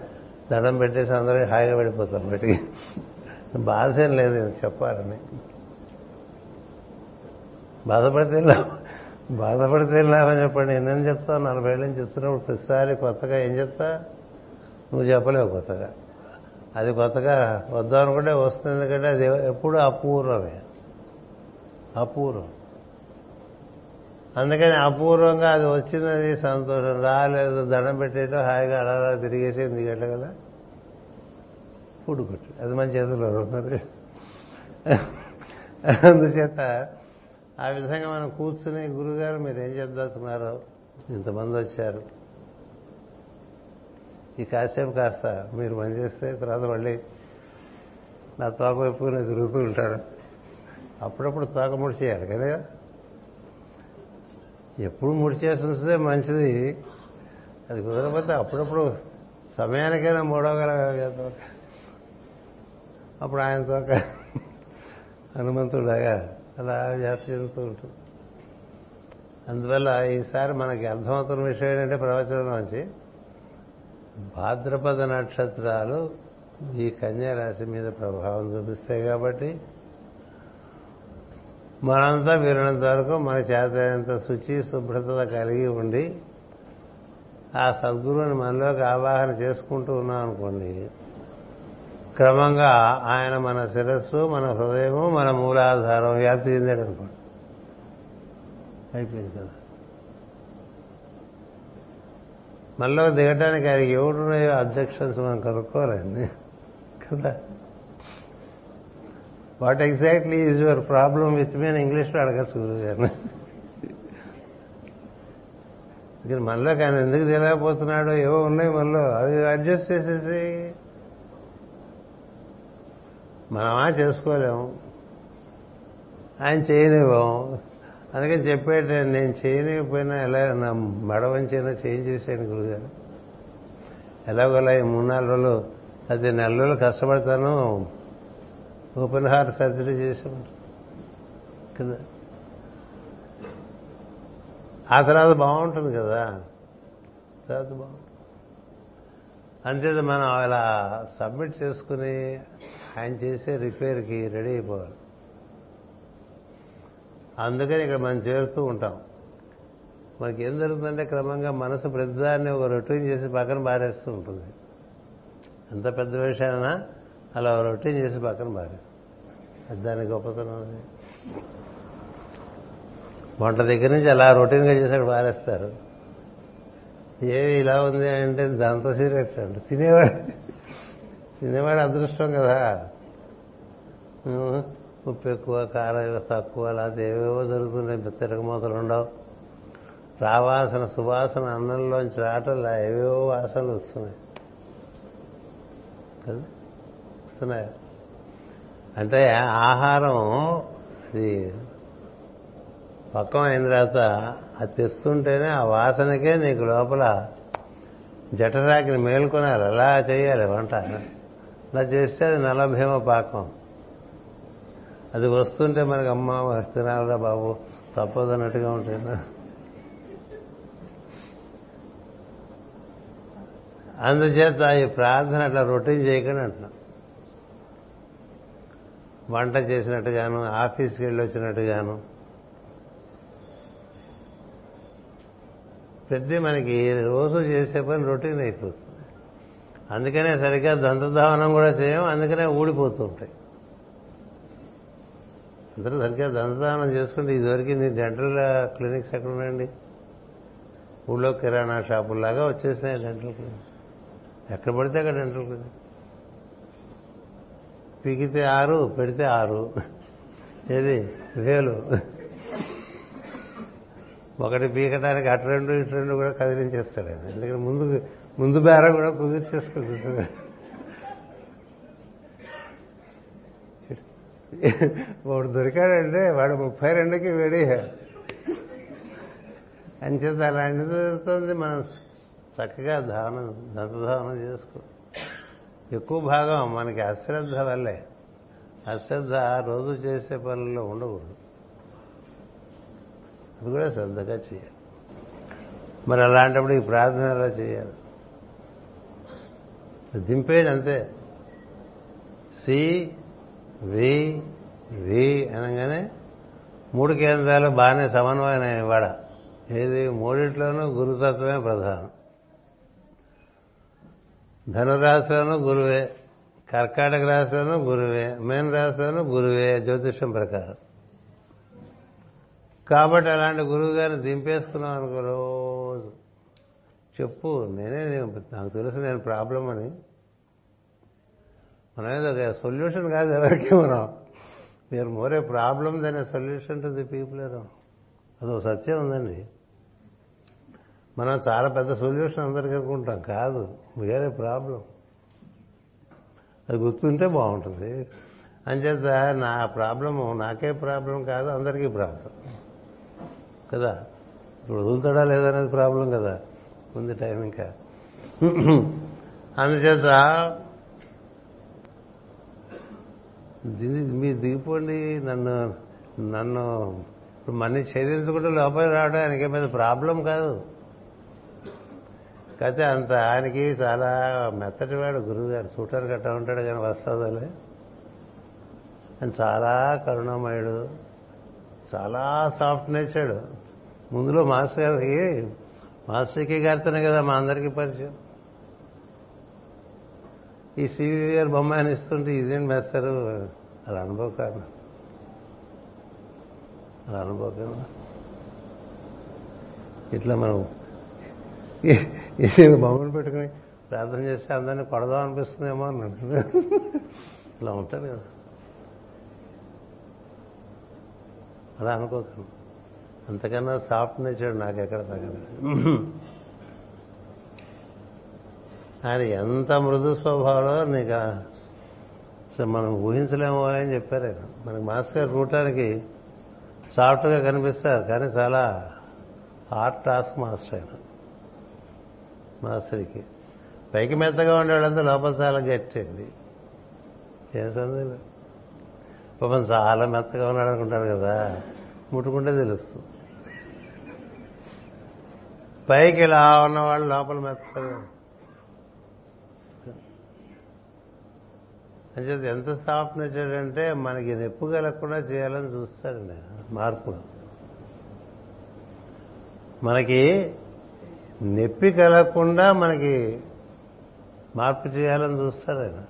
దండం పెట్టేసి అందరూ హాయిగా పడిపోతాం బయటికి. బాధ ఏం లేదు చెప్పాలని. బాధపడితే బాధపడితే లాభం చెప్పండి. నేనేం చెప్తావు నలభై ఏళ్ళని చెప్తున్నప్పుడు ప్రతిసారి కొత్తగా ఏం చెప్తా? నువ్వు చెప్పలేవు కొత్తగా. అది కొత్తగా వద్దాం అనుకుంటే వస్తుంది ఎందుకంటే అది ఎప్పుడు అపూర్వమే. అపూర్వం. అందుకని అపూర్వంగా అది వచ్చినది సంతోషం. రాలేదు దండం పెట్టేయటం హాయిగా అలా తిరిగేసి ఎనిమిది కదా? ఫుడ్ అది మన చేతిలో మరి అందుచేత ఆ విధంగా మనం కూర్చుని గురుగారు మీరు ఏం చెప్దాల్సుకున్నారో ఇంతమంది వచ్చారు. ఈ కాసేపు కాస్త మీరు పనిచేస్తే తర్వాత మళ్ళీ నా తోక వైపు తిరుగుతూ ఉంటాడు అప్పుడప్పుడు తోక ముడి చేయాలి కదా. ఎప్పుడు ముడి చేసి ఉంచితే మంచిది. అది కుదరకపోతే అప్పుడప్పుడు సమయానికైనా మూడవగల అప్పుడు ఆయన తోక హనుమంతుడాగా అలా వ్యాప్తి చెందుతూ ఉంటుంది. అందువల్ల ఈసారి మనకి అర్థమవుతున్న విషయం ఏంటంటే ప్రవచనం నుంచి భాద్రపద నక్షత్రాలు ఈ కన్యా రాశి మీద ప్రభావం చూపిస్తాయి కాబట్టి మనంతా వీరినంత వరకు మన చేతనంత శుచి శుభ్రత కలిగి ఉండి ఆ సద్గురువుని మనలోకి ఆవాహన చేసుకుంటూ ఉన్నాం అనుకోండి క్రమంగా ఆయన మన శిరస్సు మన హృదయము మన మూలాధారం వ్యాప్తి చెందాడు అనుకోండి. అయిపోయింది కదా. మనలో దిగటానికి ఆయనకి ఎవడున్నాయో అబ్జెక్షన్స్ మనం కనుక్కోవాలండి కదా. What exactly is your problem with me అని ఇంగ్లీష్లో అడగచ్చు గురువు ఇక్కడ మనలోకి ఆయన ఎందుకు తెలియకపోతున్నాడో ఏవో ఉన్నాయి మనలో. అవి అడ్జస్ట్ చేసేసి మనమా చేసుకోలేము. ఆయన చేయనివ్వం. అందుకని చెప్పేట నేను చేయలేకపోయినా ఎలా నా మడవంచైనా చేంజ్ చేశాను గురుగారు. ఎలాగోలా ఈ మూడు నాలుగు రోజులు అది నెల రోజులు కష్టపడతాను. ఓపెన్ హార్ట్ సర్జరీ చేసి కదా. ఆ తర్వాత బాగుంటుంది కదా. తర్వాత బాగుంటుంది. అంతేత మనం అలా సబ్మిట్ చేసుకుని ఆయన చేసే రిపేర్కి రెడీ అయిపోవాలి. అందుకని ఇక్కడ మనం చేరుతూ ఉంటాం. మనకి ఏం జరుగుతుందంటే క్రమంగా మనసు ప్రతిదాన్ని ఒక రొటీన్ చేసి పక్కన బారేస్తూ ఉంటుంది. ఎంత పెద్ద విషయాన్నా అలా రొటీన్ చేసి పక్కన బారేస్తుంది దాని గొప్పతనం అది. వంట దగ్గర నుంచి అలా రొటీన్గా చేసి అక్కడ బారేస్తారు ఏవి ఇలా ఉంది అంటే దాంతో సీరియట్ అండి. తినేవాడు తినేవాడు అదృష్టం కదా. ఉప్పు ఎక్కువ కారం తక్కువ లేకపోతే ఏవేవో జరుగుతున్నాయి తిరగమూతలు ఉండవు. రావాసన సువాసన అన్నంలోంచి రావటం ఏవేవో వాసనలు వస్తున్నాయి. కదా? చేస్తున్నారు అంటే ఆహారం అది పక్కం అయిన తర్వాత అది తెస్తుంటేనే ఆ వాసనకే నీకు లోపల జఠరాకిని మేల్కొనాలి. అలా చేయాలి వంట. అలా చేస్తే అది నలభీమ పాకం. అది వస్తుంటే మనకి అమ్మ తినాలరా బాబు తప్పదు అన్నట్టుగా ఉంటుంది. అందుచేత ఈ ప్రార్థన అట్లా రొటీన్ చేయకండి అంటున్నాం. వంట చేసినట్టుగాను ఆఫీస్కి వెళ్ళి వచ్చినట్టుగాను పెద్ద మనకి రోజు చేసే పని రొటీన్ అయిపోతుంది. అందుకనే సరిగ్గా దంతధావనం కూడా చేయం అందుకనే ఊడిపోతూ ఉంటాయి. అందరూ సరిగ్గా దంతధావనం చేసుకుంటే ఇదివరకు నీ డెంటల్ క్లినిక్స్ ఎక్కడ ఉన్నాయండి ఊళ్ళో కిరాణా షాపుల్లాగా వచ్చేసినాయి డెంటల్ క్లినిక్ ఎక్కడ పడితే అక్కడ డెంటల్ క్లినిక్ పీకితే ఆరు పెడితే ఆరు. ఏది? వేలు. ఒకటి పీకడానికి అటు రెండు ఇటు రెండు కూడా కదిలించేస్తాడు ఆయన. ఎందుకంటే ముందు ముందు బేర కూడా కుదిర్చేసుకుంటాడు వాడు దొరికాడంటే వాడు ముప్పై రెండుకి వేడి. అంచేత అలాంటిది దొరుకుతుంది మనం చక్కగా ధావనం దంతధావనం చేసుకో ఎక్కువ భాగం మనకి అశ్రద్ధ వల్లే. అశ్రద్ధ రోజు చేసే పనుల్లో ఉండకూడదు. అది కూడా శ్రద్ధగా చేయాలి. మరి అలాంటప్పుడు ఈ ప్రార్థన ఎలా చేయాలి? దింపేది అంతే సి వి వి అనగానే మూడు కేంద్రాలు బాగానే సమన్వయం వాడ ఏది? మూడిట్లోనూ గురుతత్వమే ప్రధానం. ధనురాశిలోనూ గురువే కర్కాటక రాశిలోనూ గురువే మేన్ రాశిలోనూ గురువే జ్యోతిష్యం ప్రకారం. కాబట్టి అలాంటి గురువు గారిని దింపేసుకున్నాం అనుకో రోజు. చెప్పు నేనే నాకు తెలుసు నేను ప్రాబ్లం అని. మనం ఏదో ఒక సొల్యూషన్ కాదు ఎవరికి మనం. మీరు more problem than the solution to the people అదో సత్యం ఉందండి. మనం చాలా పెద్ద సొల్యూషన్ అందరికీ అనుకుంటాం. కాదు. వేరే ప్రాబ్లం అది గుర్తుంటే బాగుంటుంది. అంచేత నా ప్రాబ్లము నాకే ప్రాబ్లం కాదు అందరికీ ప్రాబ్లం కదా? ఇప్పుడు వదులుతాడా లేదనేది ప్రాబ్లం కదా? ఉంది టైం ఇంకా. అందుచేత మీరు దిగిపోండి. నన్ను నన్ను ఇప్పుడు మన్ని ఛేదించుకుంటూ లోపలికి రావడం ఆయనకి ప్రాబ్లం కాదు. కాకపోతే అంత ఆయనకి చాలా మెత్తటివాడు గురువు గారు సూటర్ గట్ట ఉంటాడు కానీ వస్తుందలే ఆయన చాలా కరుణమయుడు చాలా సాఫ్ట్ నేచర్డ్ ముందులో మాస్టర్ గారికి మాస్టర్కి గారితోనే కదా మా అందరికీ పరిచయం. ఈ సివి గారు బొమ్మ ఆయన ఇస్తుంటే ఇదేంటి మేస్తారు అలా అనుభవకారు అలా అనుభవకారు ఇట్లా మనం ఇది బొమ్మను పెట్టుకుని ప్రార్థన చేస్తే అందరినీ కొడదాం అనిపిస్తుందేమో అన్నాను ఇలా ఉంటారు కదా. అలా అనుకోకండి. అంతకన్నా సాఫ్ట్ నేచర్ నాకు ఎక్కడ తగ్గదు ఆయన ఎంత మృదు స్వభావంలో నీకు మనం ఊహించలేమో అని చెప్పారు ఆయన. మనకి మాస్టర్ గారు చూడటానికి సాఫ్ట్గా కనిపిస్తారు కానీ చాలా హార్డ్ టాస్క్ మాస్టర్ ఆయన. మాస్టర్కి. పైకి మెత్తగా ఉండేవాళ్ళంతా లోపల చాలా గట్టండి ఏం సందేహం? పాపం చాలా మెత్తగా ఉన్నాడు అనుకుంటారు కదా ముట్టుకుంటే తెలుస్తుంది. పైకి ఇలా ఉన్నవాళ్ళు లోపల మెత్తగా. అంటే ఎంత సాఫ్ట్ నేచర్ అంటే మనకి నొప్పు కలగకుండా చేయాలని చూస్తాడండి మార్పు మనకి నొప్పి కలగకుండా మనకి మార్పు చేయాలని చూస్తాడు ఆయన.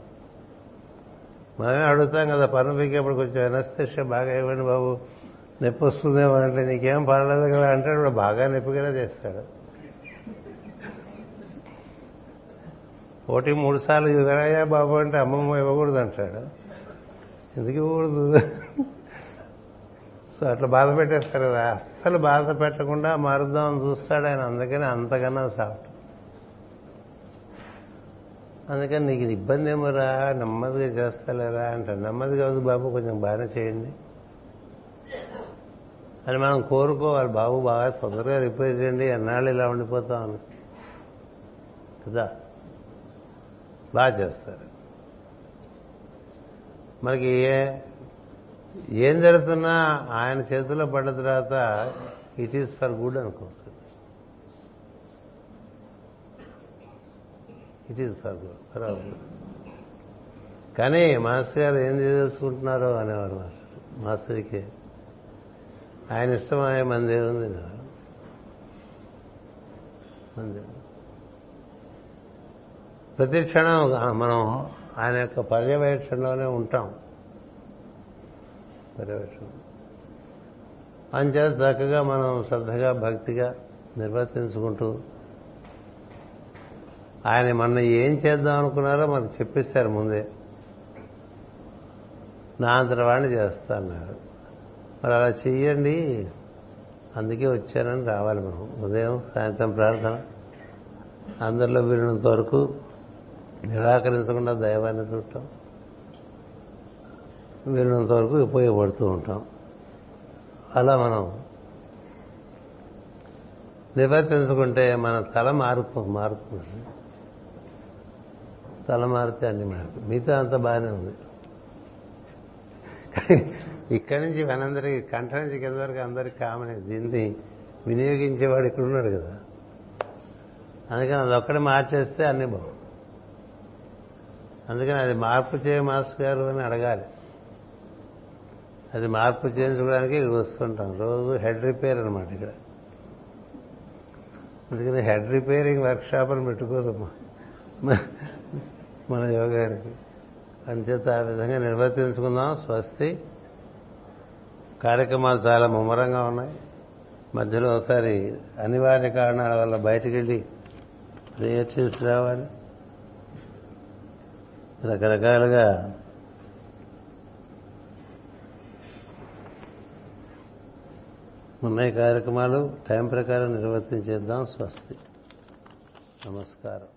మనమే అడుగుతాం కదా పన్ను పీకేప్పుడు కొంచెం ఎనస్థిష బాగా ఇవ్వండి బాబు నొప్పి వస్తుందేమో అంటే నీకేం పర్లేదు కదా అంటే ఇప్పుడు బాగా నొప్పిగానే చేస్తాడు. ఒకటి మూడు సార్లు ఇవ్వరాయా బాబు అంటే అమ్మమ్మ ఇవ్వకూడదు అంటాడు. ఎందుకు ఇవ్వకూడదు? సో అట్లా బాధ పెట్టేస్తారు కదా. అస్సలు బాధ పెట్టకుండా మారుద్దామని చూస్తాడు ఆయన. అందుకని అంతకన్నా సాఫ్ట్. అందుకని నీకు ఇది ఇబ్బంది ఏమోరా నెమ్మదిగా చేస్తలేరా అంటారు నెమ్మదిగా అవుతుంది బాబు కొంచెం బాగానే చేయండి. అని మనం కోరుకోవాలి. బాబు బాగా తొందరగా రిపేర్ చేయండి. ఎన్నాళ్ళు ఇలా ఉండిపోతామని కదా? బాగా చేస్తారు. మనకి ఏ ఏం జరుగుతున్నా ఆయన చేతిలో పడ్డ తర్వాత ఇట్ ఈస్ ఫర్ గుడ్ అనుకోవచ్చు. It is for good for కానీ మాస్టర్ గారు ఏం తెలుసుకుంటున్నారో అనేవారు మాస్టర్. మాస్టర్కి ఆయన ఇష్టం ఆయన మంది ఏముంది మంది ప్రతి క్షణం మనం ఆయన యొక్క పర్యవేక్షణలోనే ఉంటాం. పర్యవేక్షణ అంచేత చక్కగా మనం శ్రద్ధగా భక్తిగా నిర్వర్తించుకుంటూ ఆయన మన ఏం చేద్దాం అనుకున్నారో మనకు చెప్పేశారు ముందే. నా అంతటి వాడిని చేస్తాన్నారు మరి అలా చెయ్యండి. అందుకే వచ్చానని రావాలి మనం. ఉదయం సాయంత్రం ప్రార్థన. అందరిలో వీరినంత వరకు నిరాకరించకుండా దైవాన్ని చూడటం. వీలున్నంత వరకు ఉపయోగపడుతూ ఉంటాం. అలా మనం నివర్తించుకుంటే మన తల మారుతూ మారుతుంది. తల మారితే అన్ని మారుతుంది మిగతా అంత బాగానే ఉంది. ఇక్కడి నుంచి మనందరికి కంఠ నుంచి కింద వరకు అందరికి కామనే దీన్ని వినియోగించేవాడు ఇక్కడ ఉన్నాడు కదా. అందుకని అది ఒక్కడే మార్చేస్తే అన్ని బాగు అందుకని అది మార్పు చేయ మాస్టర్ గారు అని అడగాలి. అది మార్పు చేయించుకోవడానికి ఇక్కడ వస్తుంటాం. రోజు హెడ్ రిపేర్ అనమాట ఇక్కడ. అందుకని హెడ్ రిపేరింగ్ వర్క్షాప్ అని పెట్టుకోదమ్మా. మన యోగానికి. అంచేత ఆ విధంగా నిర్వర్తించుకుందాం. స్వస్తి. కార్యక్రమాలు చాలా ముమ్మరంగా ఉన్నాయి. మధ్యలో ఒకసారి అనివార్య కారణాల వల్ల బయటికి వెళ్ళి ప్రేయర్ చేసి రావాలి. రకరకాలుగా ఉన్నాయి కార్యక్రమాలు. టైం ప్రకారం నిర్వర్తించేద్దాం. స్వస్తి. నమస్కారం.